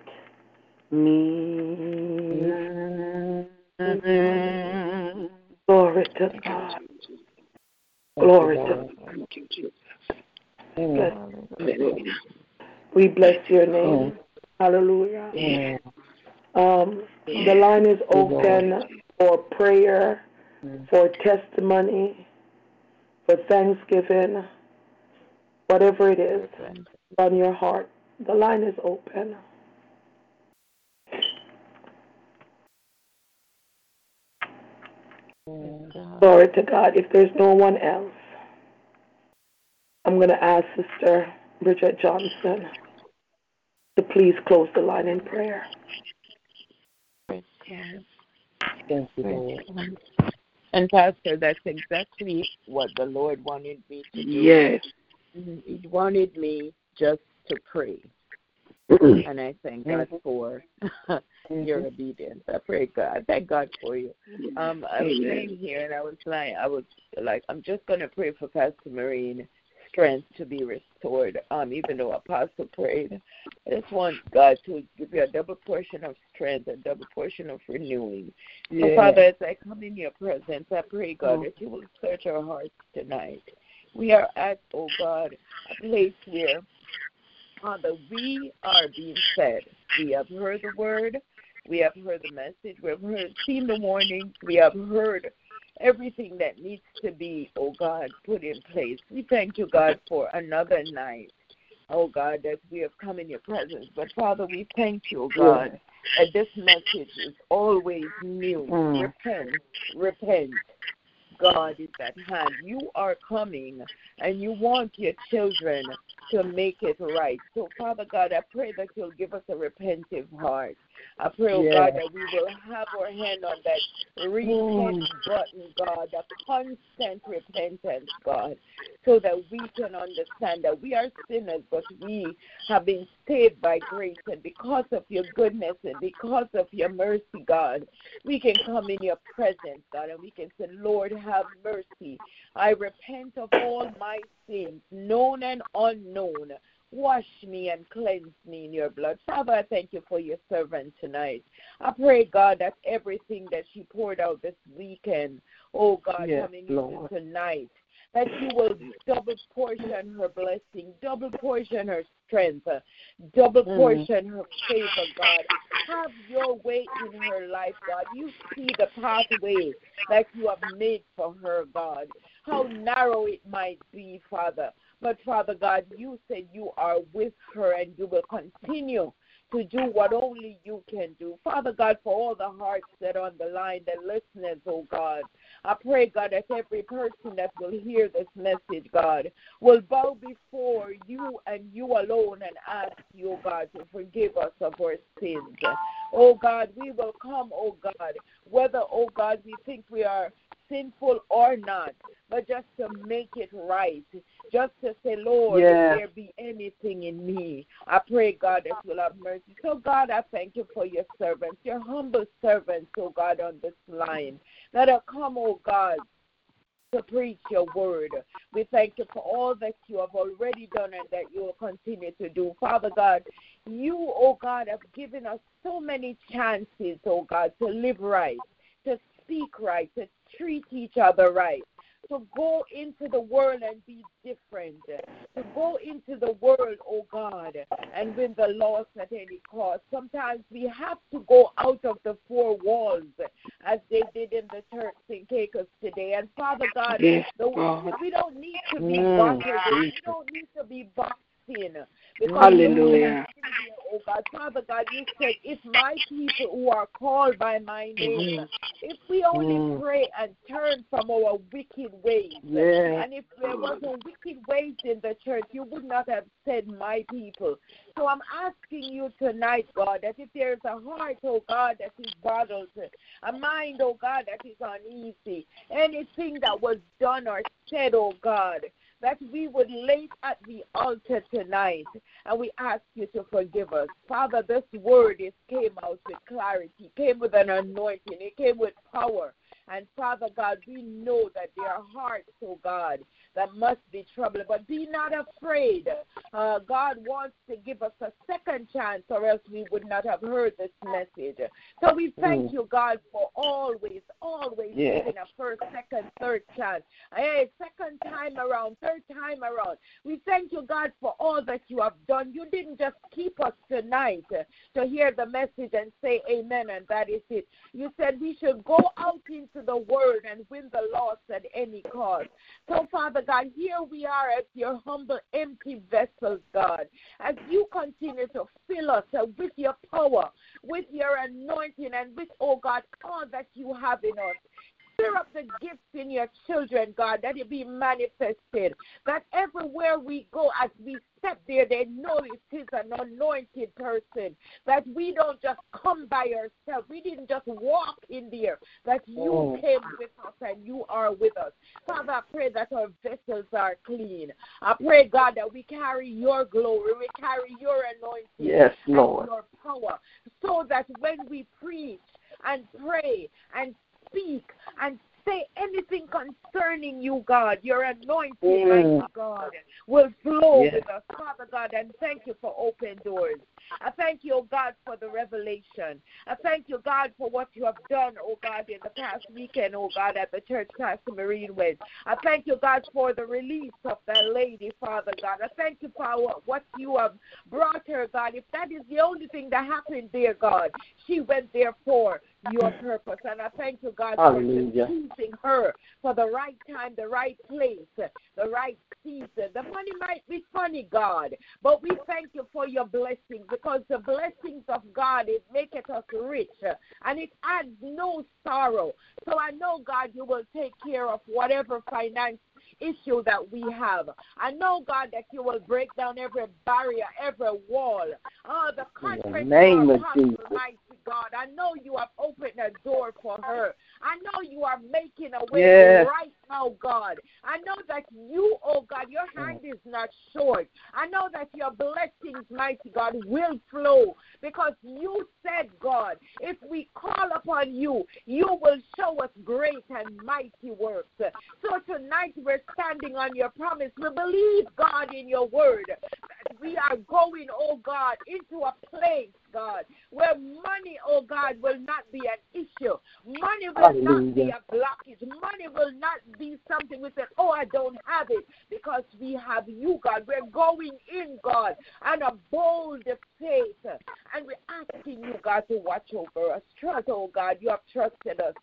me. Glory to God. Glory to God. Thank you, Jesus. Bless. Hallelujah. We bless your name. Hallelujah. Yeah. Um, the line is open for prayer, for testimony, for thanksgiving, whatever it is on your heart. The line is open. Glory to God. If there's no one else, I'm going to ask Sister Bridget Johnson to please close the line in prayer. Yes. Thank you, Lord. And Pastor, that's exactly what the Lord wanted me to do. Yes. Mhm. He wanted me just to pray. and I thank God for [LAUGHS] your obedience. I pray God. I thank God for you. Um, I was sitting here and I was like, I was like, I'm just gonna pray for Pastor Maureen strength to be restored. Um, even though Apostle prayed, I just want God to give you a double portion of strength, a double portion of renewing. So, Father, as I come in your presence, I pray, God, that you will search our hearts tonight. We are at, oh God, a place where, Father, we are being fed. We have heard the word, we have heard the message, we have heard, seen the warnings, we have heard everything that needs to be, oh God, put in place. We thank you, God, for another night. Oh God, that we have come in your presence. But Father, we thank you, oh God, that this message is always new. Mm. Repent, repent. God is at hand. You are coming and you want your children to make it right. So, Father God, I pray that you'll give us a repentive heart. I pray, oh God, that we will have our hand on that repent mm. button, God, a constant repentance, God, so that we can understand that we are sinners, but we have been saved by grace. And because of your goodness and because of your mercy, God, we can come in your presence, God, and we can say, Lord, have mercy. I repent of all my sins, known and unknown. Wash me and cleanse me in your blood. Father, I thank you for your servant tonight. I pray, God, that everything that she poured out this weekend, oh God, Yes, coming into tonight, that you will double portion her blessing, double portion her strength, double Mm. portion her favor, God. Have your way in her life, God. You see the pathway that you have made for her, God. How narrow it might be, Father. But Father God, you said you are with her and you will continue to do what only you can do. Father God, for all the hearts that are on the line, the listeners, oh God, I pray, God, that every person that will hear this message, God, will bow before you and you alone and ask you, oh God, to forgive us of our sins. Oh God, we will come, oh God, whether, oh God, we think we are sinful or not, but just to make it right, just to say, Lord, Yes. if there be anything in me, I pray, God, that you'll have mercy. So, God, I thank you for your servants, your humble servants, oh God, on this line that have come, oh God, to preach your word. We thank you for all that you have already done and that you will continue to do. Father God, you, oh God, have given us so many chances, oh God, to live right, to speak right, to treat each other right. to go into the world and be different, to go into the world, oh God, and win the lost at any cost. Sometimes we have to go out of the four walls as they did in the Turks and Caicos today. And Father God, Yes, the, we don't need to be Mm, bottled. We don't need to be boxed in. Hallelujah. Oh God, Father God, you said, if my people who are called by my name, if we only Mm. pray and turn from our wicked ways, Yes. and if there was no wicked ways in the church, you would not have said my people. So I'm asking you tonight, God, that if there is a heart, oh God, that is bothered, a mind, oh God, that is uneasy, anything that was done or said, oh God, that we would lay at the altar tonight and we ask you to forgive us. Father, this word is came out with clarity, came with an anointing, it came with power. And Father God, we know that there are hearts, oh God, that must be troubled. But be not afraid. Uh, God wants to give us a second chance, or else we would not have heard this message. So we thank Mm. you, God, for always, always giving a first, second, third chance. Hey, second time around, third time around. We thank you, God, for all that you have done. You didn't just keep us tonight to hear the message and say amen, and that is it. You said we should go out into the world and win the lost at any cost. So, Father God, here we are as your humble, empty vessels, God, as you continue to fill us uh, with your power, with your anointing, and with, oh God, all that you have in us. Stir up the gifts in your children, God, that it be manifested. That everywhere we go, as we step there, they know it is an anointed person. That we don't just come by ourselves. We didn't just walk in there. That you Oh. came with us and you are with us. Father, I pray that our vessels are clean. I pray, God, that we carry your glory, we carry your anointing Yes, Lord. your power, so that when we preach and pray and speak and say anything concerning you, God, your anointing, Mm. mighty God, will flow Yes. with us, Father God, and thank you for open doors. I thank you, oh God, for the revelation. I thank you, God, for what you have done, oh God, in the past weekend, oh God, at the church, Pastor Maureen Way. I thank you, God, for the release of that lady, Father God. I thank you for what you have brought her, God. If that is the only thing that happened there, God, she went there for your purpose. And I thank you, God, for choosing her for the right time, the right place, the right season. The money might be funny, God, but we thank you for your blessings because the blessings of God it maketh us rich uh, and it adds no sorrow. So I know, God, you will take care of whatever finance issue that we have. I know, God, that you will break down every barrier, every wall. Oh, the conference name of Jesus. mighty God. I know you have opened a door for her. I know you are making a way Yes. right now, God. I know that you, oh God, your mm. hand is not short. I know that your blessings, mighty God, will flow because you said, God, if we call upon you, you will show us great and mighty works. So tonight we're standing on your promise. We believe, God, in your word. that We are going, oh God, into a place, God, where money, oh God, will not be an issue. Money will not be a blockage. Money will not be something we say, oh, I don't have it because we have you, God. We're going in, God, and a bold faith. And we're asking you, God, to watch over us. Trust, oh God, you have trusted us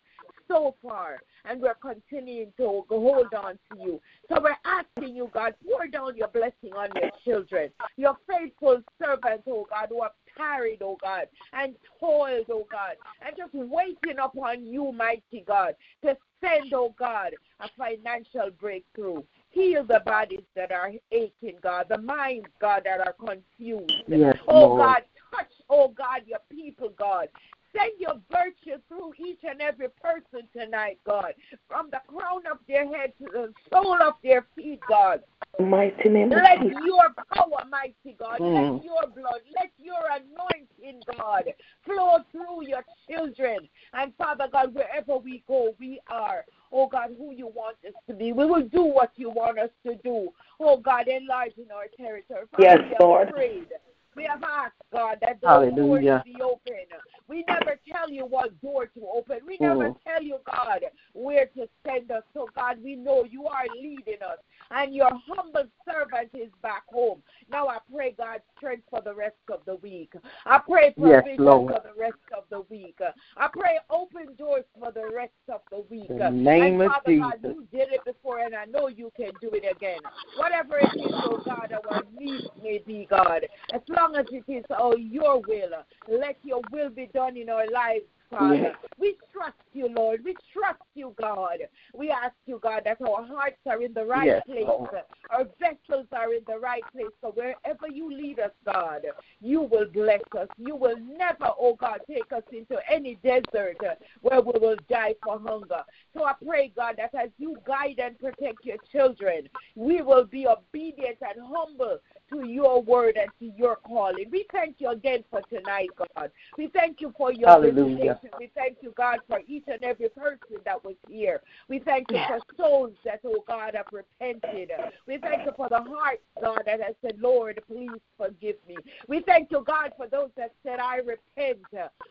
so far, and we're continuing to hold on to you. So we're asking you, God, pour down your blessing on your children, your faithful servants, oh God, who have tarried, oh God, and toiled, oh God, and just waiting upon you, mighty God, to send, oh God, a financial breakthrough. Heal the bodies that are aching, God, the minds, God, that are confused. Yes, oh Lord. God, touch, oh God, your people, God. Send your virtue through each and every person tonight, God, from the crown of their head to the sole of their feet, God. Mighty name of Let your power, mighty God, Mm. let your blood, let your anointing, God, flow through your children. And Father God, wherever we go, we are, oh God, who you want us to be. We will do what you want us to do. Oh God, enlarge in our territory. Father, Yes, Lord. prayed. We have asked, God, that those Hallelujah. doors be open. We never tell you what door to open. We never Mm. tell you, God, where to send us. So, God, we know you are leading us, and your humble servant is back home. Now I pray, God, strength for the rest of the week. I pray provision Yes, Lord. for the rest of the week. I pray open doors for the rest of the week. The name and of Father God, Jesus. you did it before, and I know you can do it again. Whatever it is, oh God, our needs may be, God. As long as it is, oh, your will, let your will be done in our lives. Father, we trust you, Lord. We trust you, God. We ask you, God, that our hearts are in the right Yes, place. Lord. Our vessels are in the right place. So wherever you lead us, God, you will bless us. You will never, oh God, take us into any desert where we will die for hunger. So I pray, God, that as you guide and protect your children, we will be obedient and humble to your word and to your calling. We thank you again for tonight, God. We thank you for your Hallelujah. visitation. We thank you, God, for each and every person that was here. We thank you for souls that, oh God, have repented. We thank you for the heart, God, that has said, Lord, please forgive me. We thank you, God, for those that said, I repent.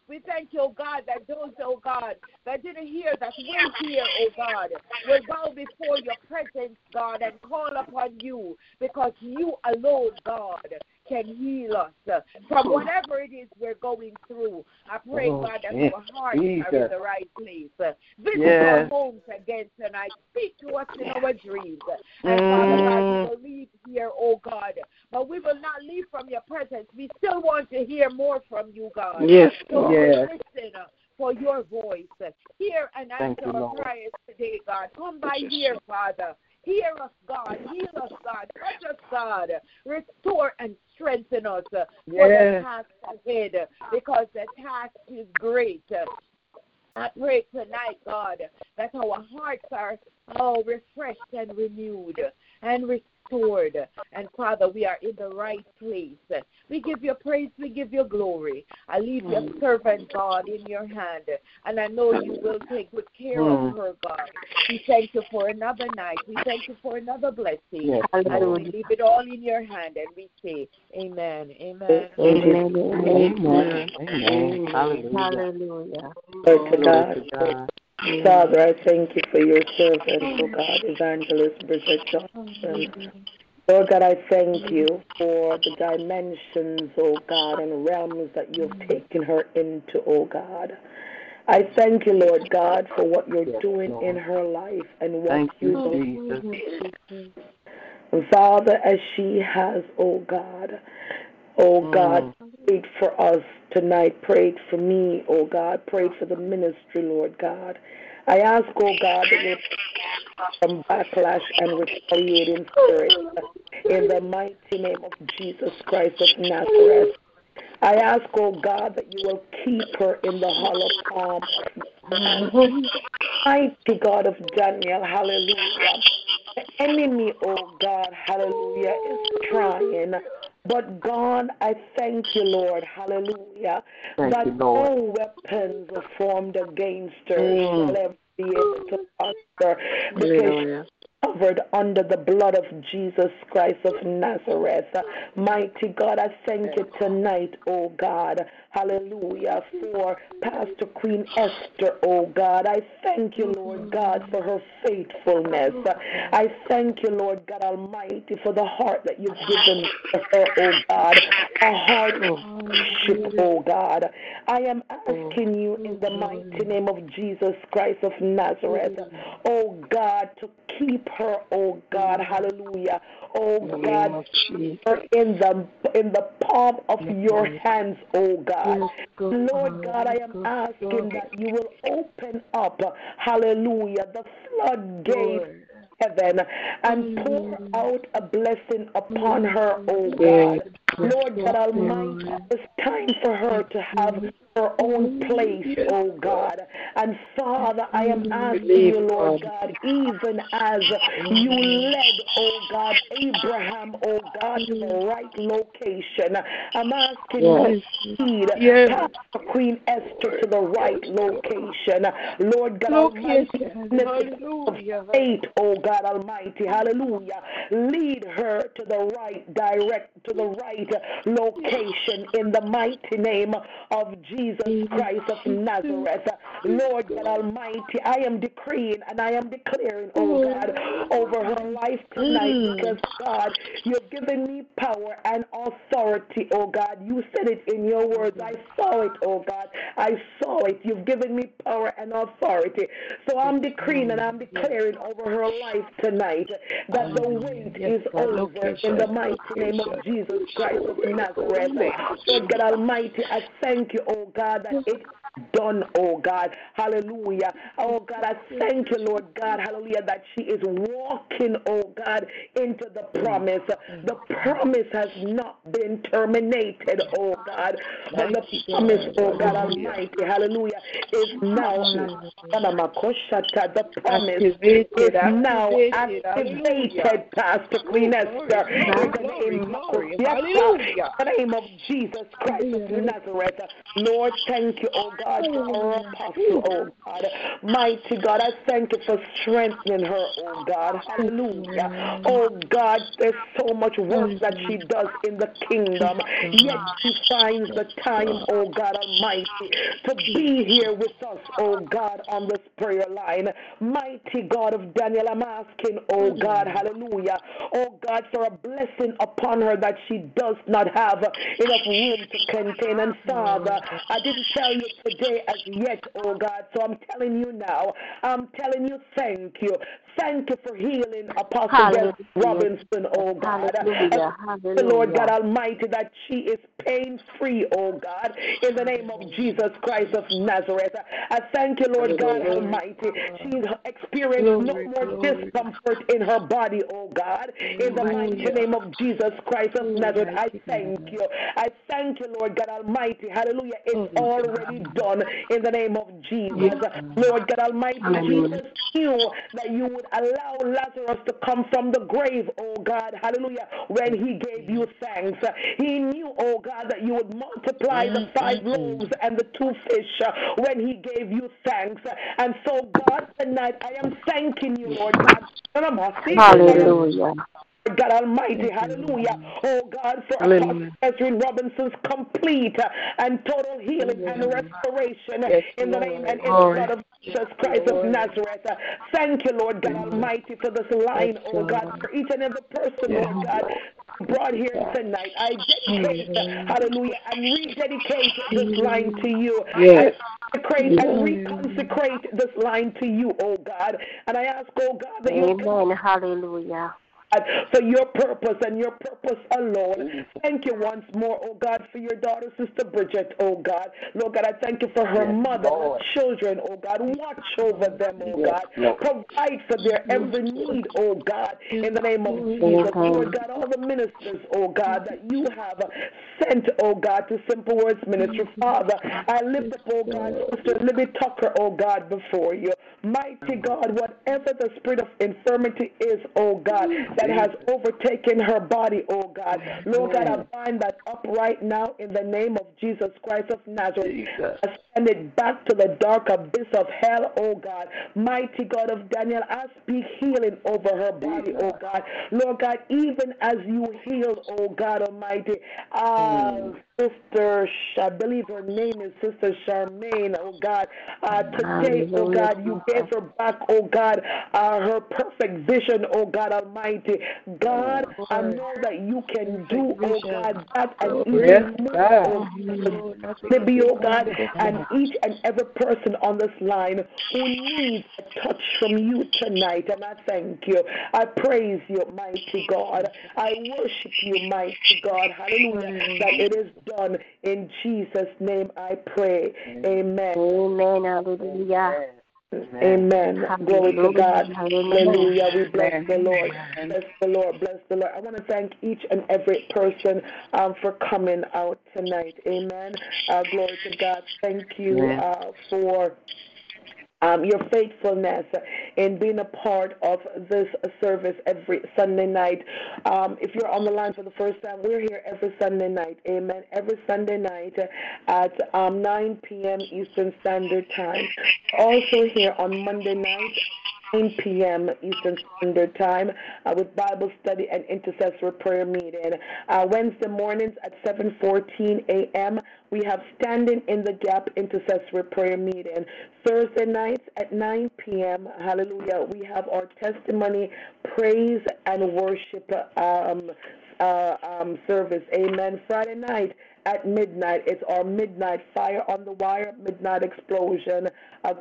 We thank you, oh God, that those, oh God, that didn't hear, that will hear, oh God, will bow before your presence, God, and call upon you because you alone, God, can heal us uh, from whatever it is we're going through. I pray, Oh, God, that yes, our hearts are in the right place. Uh, Visit Yes. our homes again tonight. Speak to us in our dreams. And Father God, we Mm. will leave here, oh God, but we will not leave from your presence. We still want to hear more from you, God. Yes, So Yes. listen uh, for your voice. Hear and answer our prayers today, God. Come by here, Father. Hear us, God. Heal us, God. Touch us, God. Restore and strengthen us for the task ahead because the task is great. I pray tonight, God, that our hearts are oh refreshed and renewed and restored. And Father, we are in the right place. We give you praise, we give you glory. I leave your servant, God, in your hand. And I know you will take good care of Mm. her, God. We thank you for another night. We thank you for another blessing. Yes, And we leave it all in your hand and we say, Amen. Amen. Amen. Amen. Amen. Hallelujah. Hallelujah. Glory to Glory God. to God. Father, I thank you for your servant, oh God, Evangelist Bridget Johnson. Lord God, I thank you for the dimensions, oh God, and realms that you've taken her into, oh God. I thank you, Lord God, for what you're doing in her life and what Thank you you, will Jesus. And Father, as she has, oh God, oh Mm. God, prayed for us tonight, prayed for me, oh God, prayed for the ministry, Lord God. I ask, oh God, that you from backlash and retaliating spirit in the mighty name of Jesus Christ of Nazareth. I ask, oh God, that you will keep her in the hollow palm. Mighty God of Daniel, hallelujah. The enemy, oh God, hallelujah, is trying. But God, I thank you, Lord, hallelujah, Thank that you, Lord. no weapons are formed against her Mm. shall ever be able to prosper because Hallelujah. covered under the blood of Jesus Christ of Nazareth. Mighty God, I thank you tonight, oh God. Hallelujah. For Pastor Queen Esther, oh God. I thank you, Lord God, for her faithfulness. I thank you, Lord God Almighty, for the heart that you've given her, oh God. A heart of worship, oh God. I am asking you in the mighty name of Jesus Christ of Nazareth, oh God, to keep her, oh God, hallelujah. Oh In the name God, her in the in the palm of your hands, oh God. Lord God, I am asking that you will open up, hallelujah, the floodgates of heaven and pour out a blessing upon her, oh God. Lord God Almighty, it's time for her to have her own place, oh God. And Father, I am asking you, Lord God, even as you led, oh God, Abraham, oh God, to the right location. I'm asking you to lead Yes. Queen Esther to the right location. Lord God Almighty, Hallelujah. faith, oh God Almighty, hallelujah. Lead her to the right direct, to the right location in the mighty name of Jesus. Jesus Christ of Nazareth. Lord God Almighty, I am decreeing and I am declaring, oh God, over her life tonight because God, you've given me power and authority, oh God. You said it in your words. I saw it, oh God. I saw it. You've given me power and authority. So I'm decreeing and I'm declaring over her life tonight that the wait is over in the mighty name of Jesus Christ of Nazareth. Lord God Almighty, I thank you, oh God, that it done, oh God. Hallelujah. Oh God, I thank you, Lord God. Hallelujah, that she is walking, oh God, into the promise. The promise has not been terminated, oh God. But the promise, oh God Almighty, hallelujah, is now. The promise is now activated, Pastor Queen Esther. In the name, the name of Jesus Christ of Nazareth. Lord, thank you, oh God, for our apostle, oh God. Mighty God, I thank you for strengthening her, oh God. Hallelujah. Oh God, there's so much work that she does in the kingdom, yet she finds the time, oh God Almighty, to be here with us, oh God, on this prayer line. Mighty God of Daniel, I'm asking, oh God, hallelujah, oh God, for a blessing upon her that she does not have enough room to contain. And Father, I didn't tell you today as yet, oh God, so I'm telling you now. I'm telling you, thank you. Thank you for healing Apostle Robinson, oh God. Hallelujah. The Lord God Almighty, that she is pain free, oh God, in the name of Jesus Christ of Nazareth. I thank you, Lord God Almighty. She experienced no more discomfort in her body, oh God, in the mighty name of Jesus Christ of Nazareth. I thank you. I thank you, Lord God Almighty. Hallelujah. It's already done in the name of Jesus. Lord God Almighty, Jesus knew that you would allow Lazarus to come from the grave, oh God. Hallelujah. When he gave you thanks. He knew, oh God, that you would multiply the mm, five mm, mm. loaves and the two fish uh, when he gave you thanks. And so, God, tonight I am thanking you, Lord God. Hallelujah. God Almighty, hallelujah. Oh God, for Catherine Robinson's complete and total healing and restoration in the name and in the blood of Jesus Christ of Nazareth. Thank you, Lord God Almighty, for this line, oh God, for each and every person, Lord God, brought here tonight. I dedicate, hallelujah, and rededicate this line to you. Yes. I consecrate and reconsecrate this line to you, oh God. And I ask, oh God, that you Amen. Hallelujah. For your purpose and your purpose alone. Thank you once more, oh God, for your daughter, Sister Bridget, oh God. Lord God, I thank you for her mother, her children, oh God. Watch over them, oh God. Provide for their every need, oh God, in the name of Jesus. Lord God, all the ministers, oh God, that you have sent, oh God, to Simple Words Ministry. Father, I lift up, oh God, Sister Libby Tucker, oh God, before you. Mighty God, whatever the spirit of infirmity is, oh God, that has overtaken her body, oh God. Lord God, I bind that up right now in the name of Jesus Christ of Nazareth. I send it back to the dark abyss of hell, oh God. Mighty God of Daniel, I speak healing over her body, oh God. Lord God, even as you healed, oh God Almighty, uh, Sister, I believe her name is Sister Charmaine, oh God. Uh, today, oh God, you gave her back, oh God, uh, her perfect vision, oh God Almighty. God, I know that you can do, oh God, that and even more, oh. Maybe, oh God, and each and every person on this line who needs a touch from you tonight. And I thank you. I praise you, mighty God. I worship you, mighty God. Hallelujah. That it is done. In Jesus' name I pray. Amen. Amen. Hallelujah. Amen. Glory to God. Hallelujah. Hallelujah. We bless the Lord. Bless the Lord. Bless the Lord. I want to thank each and every person um, for coming out tonight. Amen. Uh, glory to God. Thank you uh, for um, your faithfulness in being a part of this service every Sunday night. Um, if you're on the line for the first time, we're here every Sunday night. Amen. Every Sunday night at um, 9 p.m. Eastern Standard Time. Also here on Monday night 9 p.m. Eastern Standard Time uh, with Bible study and intercessory prayer meeting. Uh, Wednesday mornings at 7:14 a.m. we have standing in the gap intercessory prayer meeting. Thursday nights at 9 p.m. Hallelujah. We have our testimony, praise, and worship um, uh, um, service. Amen. Friday night at midnight. It's our midnight fire on the wire, midnight explosion.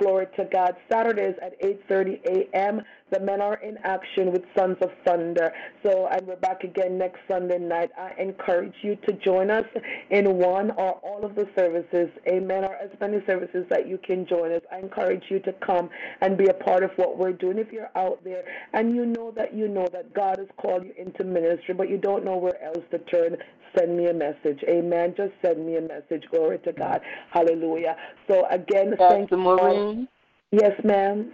Glory to God. Saturdays at 8:30 a.m. The men are in action with Sons of Thunder. So, and we're back again next Sunday night. I encourage you to join us in one or all of the services. Amen. Or as many services that you can join us. I encourage you to come and be a part of what we're doing. If you're out there and you know that you know that God has called you into ministry, but you don't know where else to turn, send me a message. Amen. Just send me a message. Glory to God. Hallelujah. So again, thank you. Maureen? Yes, ma'am.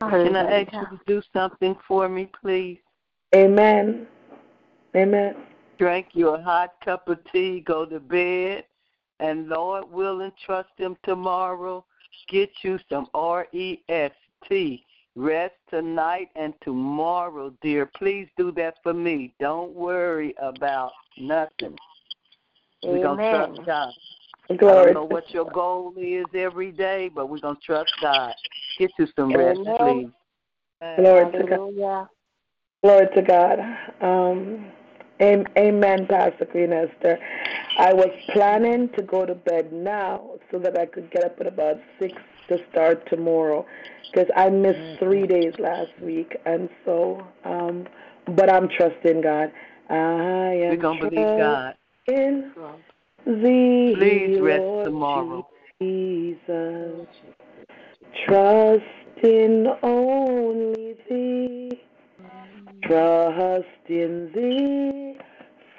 Can I ask you to do something for me, please? Amen. Amen. Drink your hot cup of tea, go to bed, and Lord willing, trust Him tomorrow. Get you some R E S T. Rest tonight and tomorrow, dear. Please do that for me. Don't worry about nothing. We're going to trust God. Glory. I don't know what your goal is every day, but we're going to trust God. Get you some rest, Amen. please. Glory to God. Hallelujah. Glory to God. Um, amen, Pastor Queen Esther. I was planning to go to bed now so that I could get up at about 6 to start tomorrow because I missed three days last week. And so, um, but I'm trusting God. I am We're going to believe God. in Please rest Lord tomorrow. Jesus. Trust in only thee. Trust in thee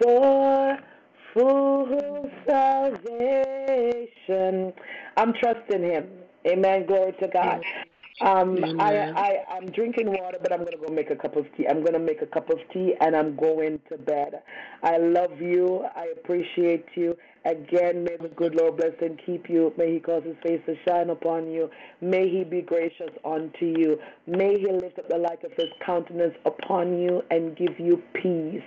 for full salvation. I'm trusting him. Amen. Glory to God. Um, I, I, I'm drinking water, but I'm going to go make a cup of tea. I'm going to make a cup of tea and I'm going to bed. I love you. I appreciate you. Again, may the good Lord bless and keep you. May he cause his face to shine upon you. May he be gracious unto you. May he lift up the light of his countenance upon you and give you peace.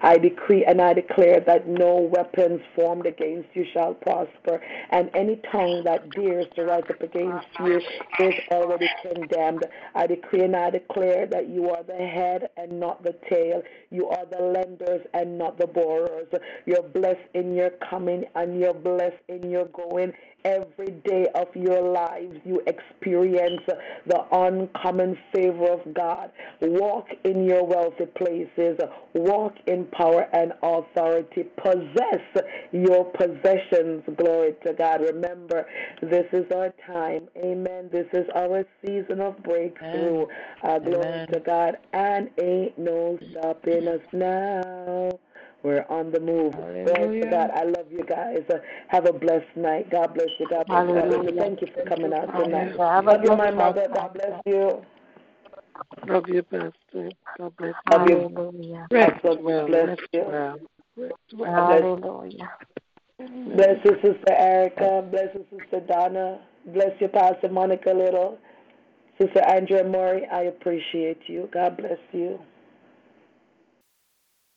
I decree and I declare that no weapons formed against you shall prosper, and any tongue that dares to rise up against you is already condemned. I decree and I declare that you are the head and not the tail. You are the lenders and not the borrowers. You're blessed in your coming and you're blessed in your going. Every day of your lives, you experience the uncommon favor of God. Walk in your wealthy places. Walk in power and authority. Possess your possessions. Glory to God. Remember, this is our time. Amen. This is our season of breakthrough. Uh, glory Amen. to God. And ain't no stopping us now. We're on the move. Glory to Hallelujah. God. I love you guys. Uh, have a blessed night. God bless you. God bless you. Thank you for coming out tonight. Have a Love you, my mother. God bless you. Love you, Pastor. God bless Love you. Hallelujah. Rest God well. bless Rest you. well. Rest well. Hallelujah. Bless you, Sister Erica. Bless you, Sister Donna. Bless you, Pastor Monica Little. Sister Andrea Murray, I appreciate you. God bless you.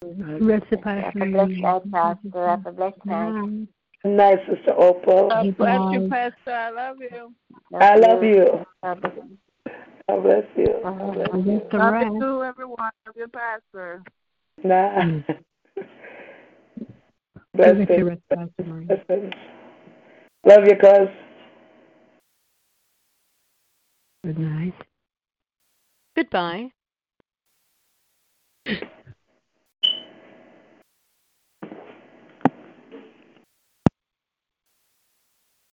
Rest of Have a blessed night, Pastor. Have a blessed night. Good night, Sister Opal. God bless you, Pastor. I love you. I love you. God bless you. God bless you. God bless you. The Love rest. you too, everyone. Love you, Pastor. Nah. Give it to Blessings. rest, Pastor Marie. Blessings. Love you, cuz. Good night. Goodbye.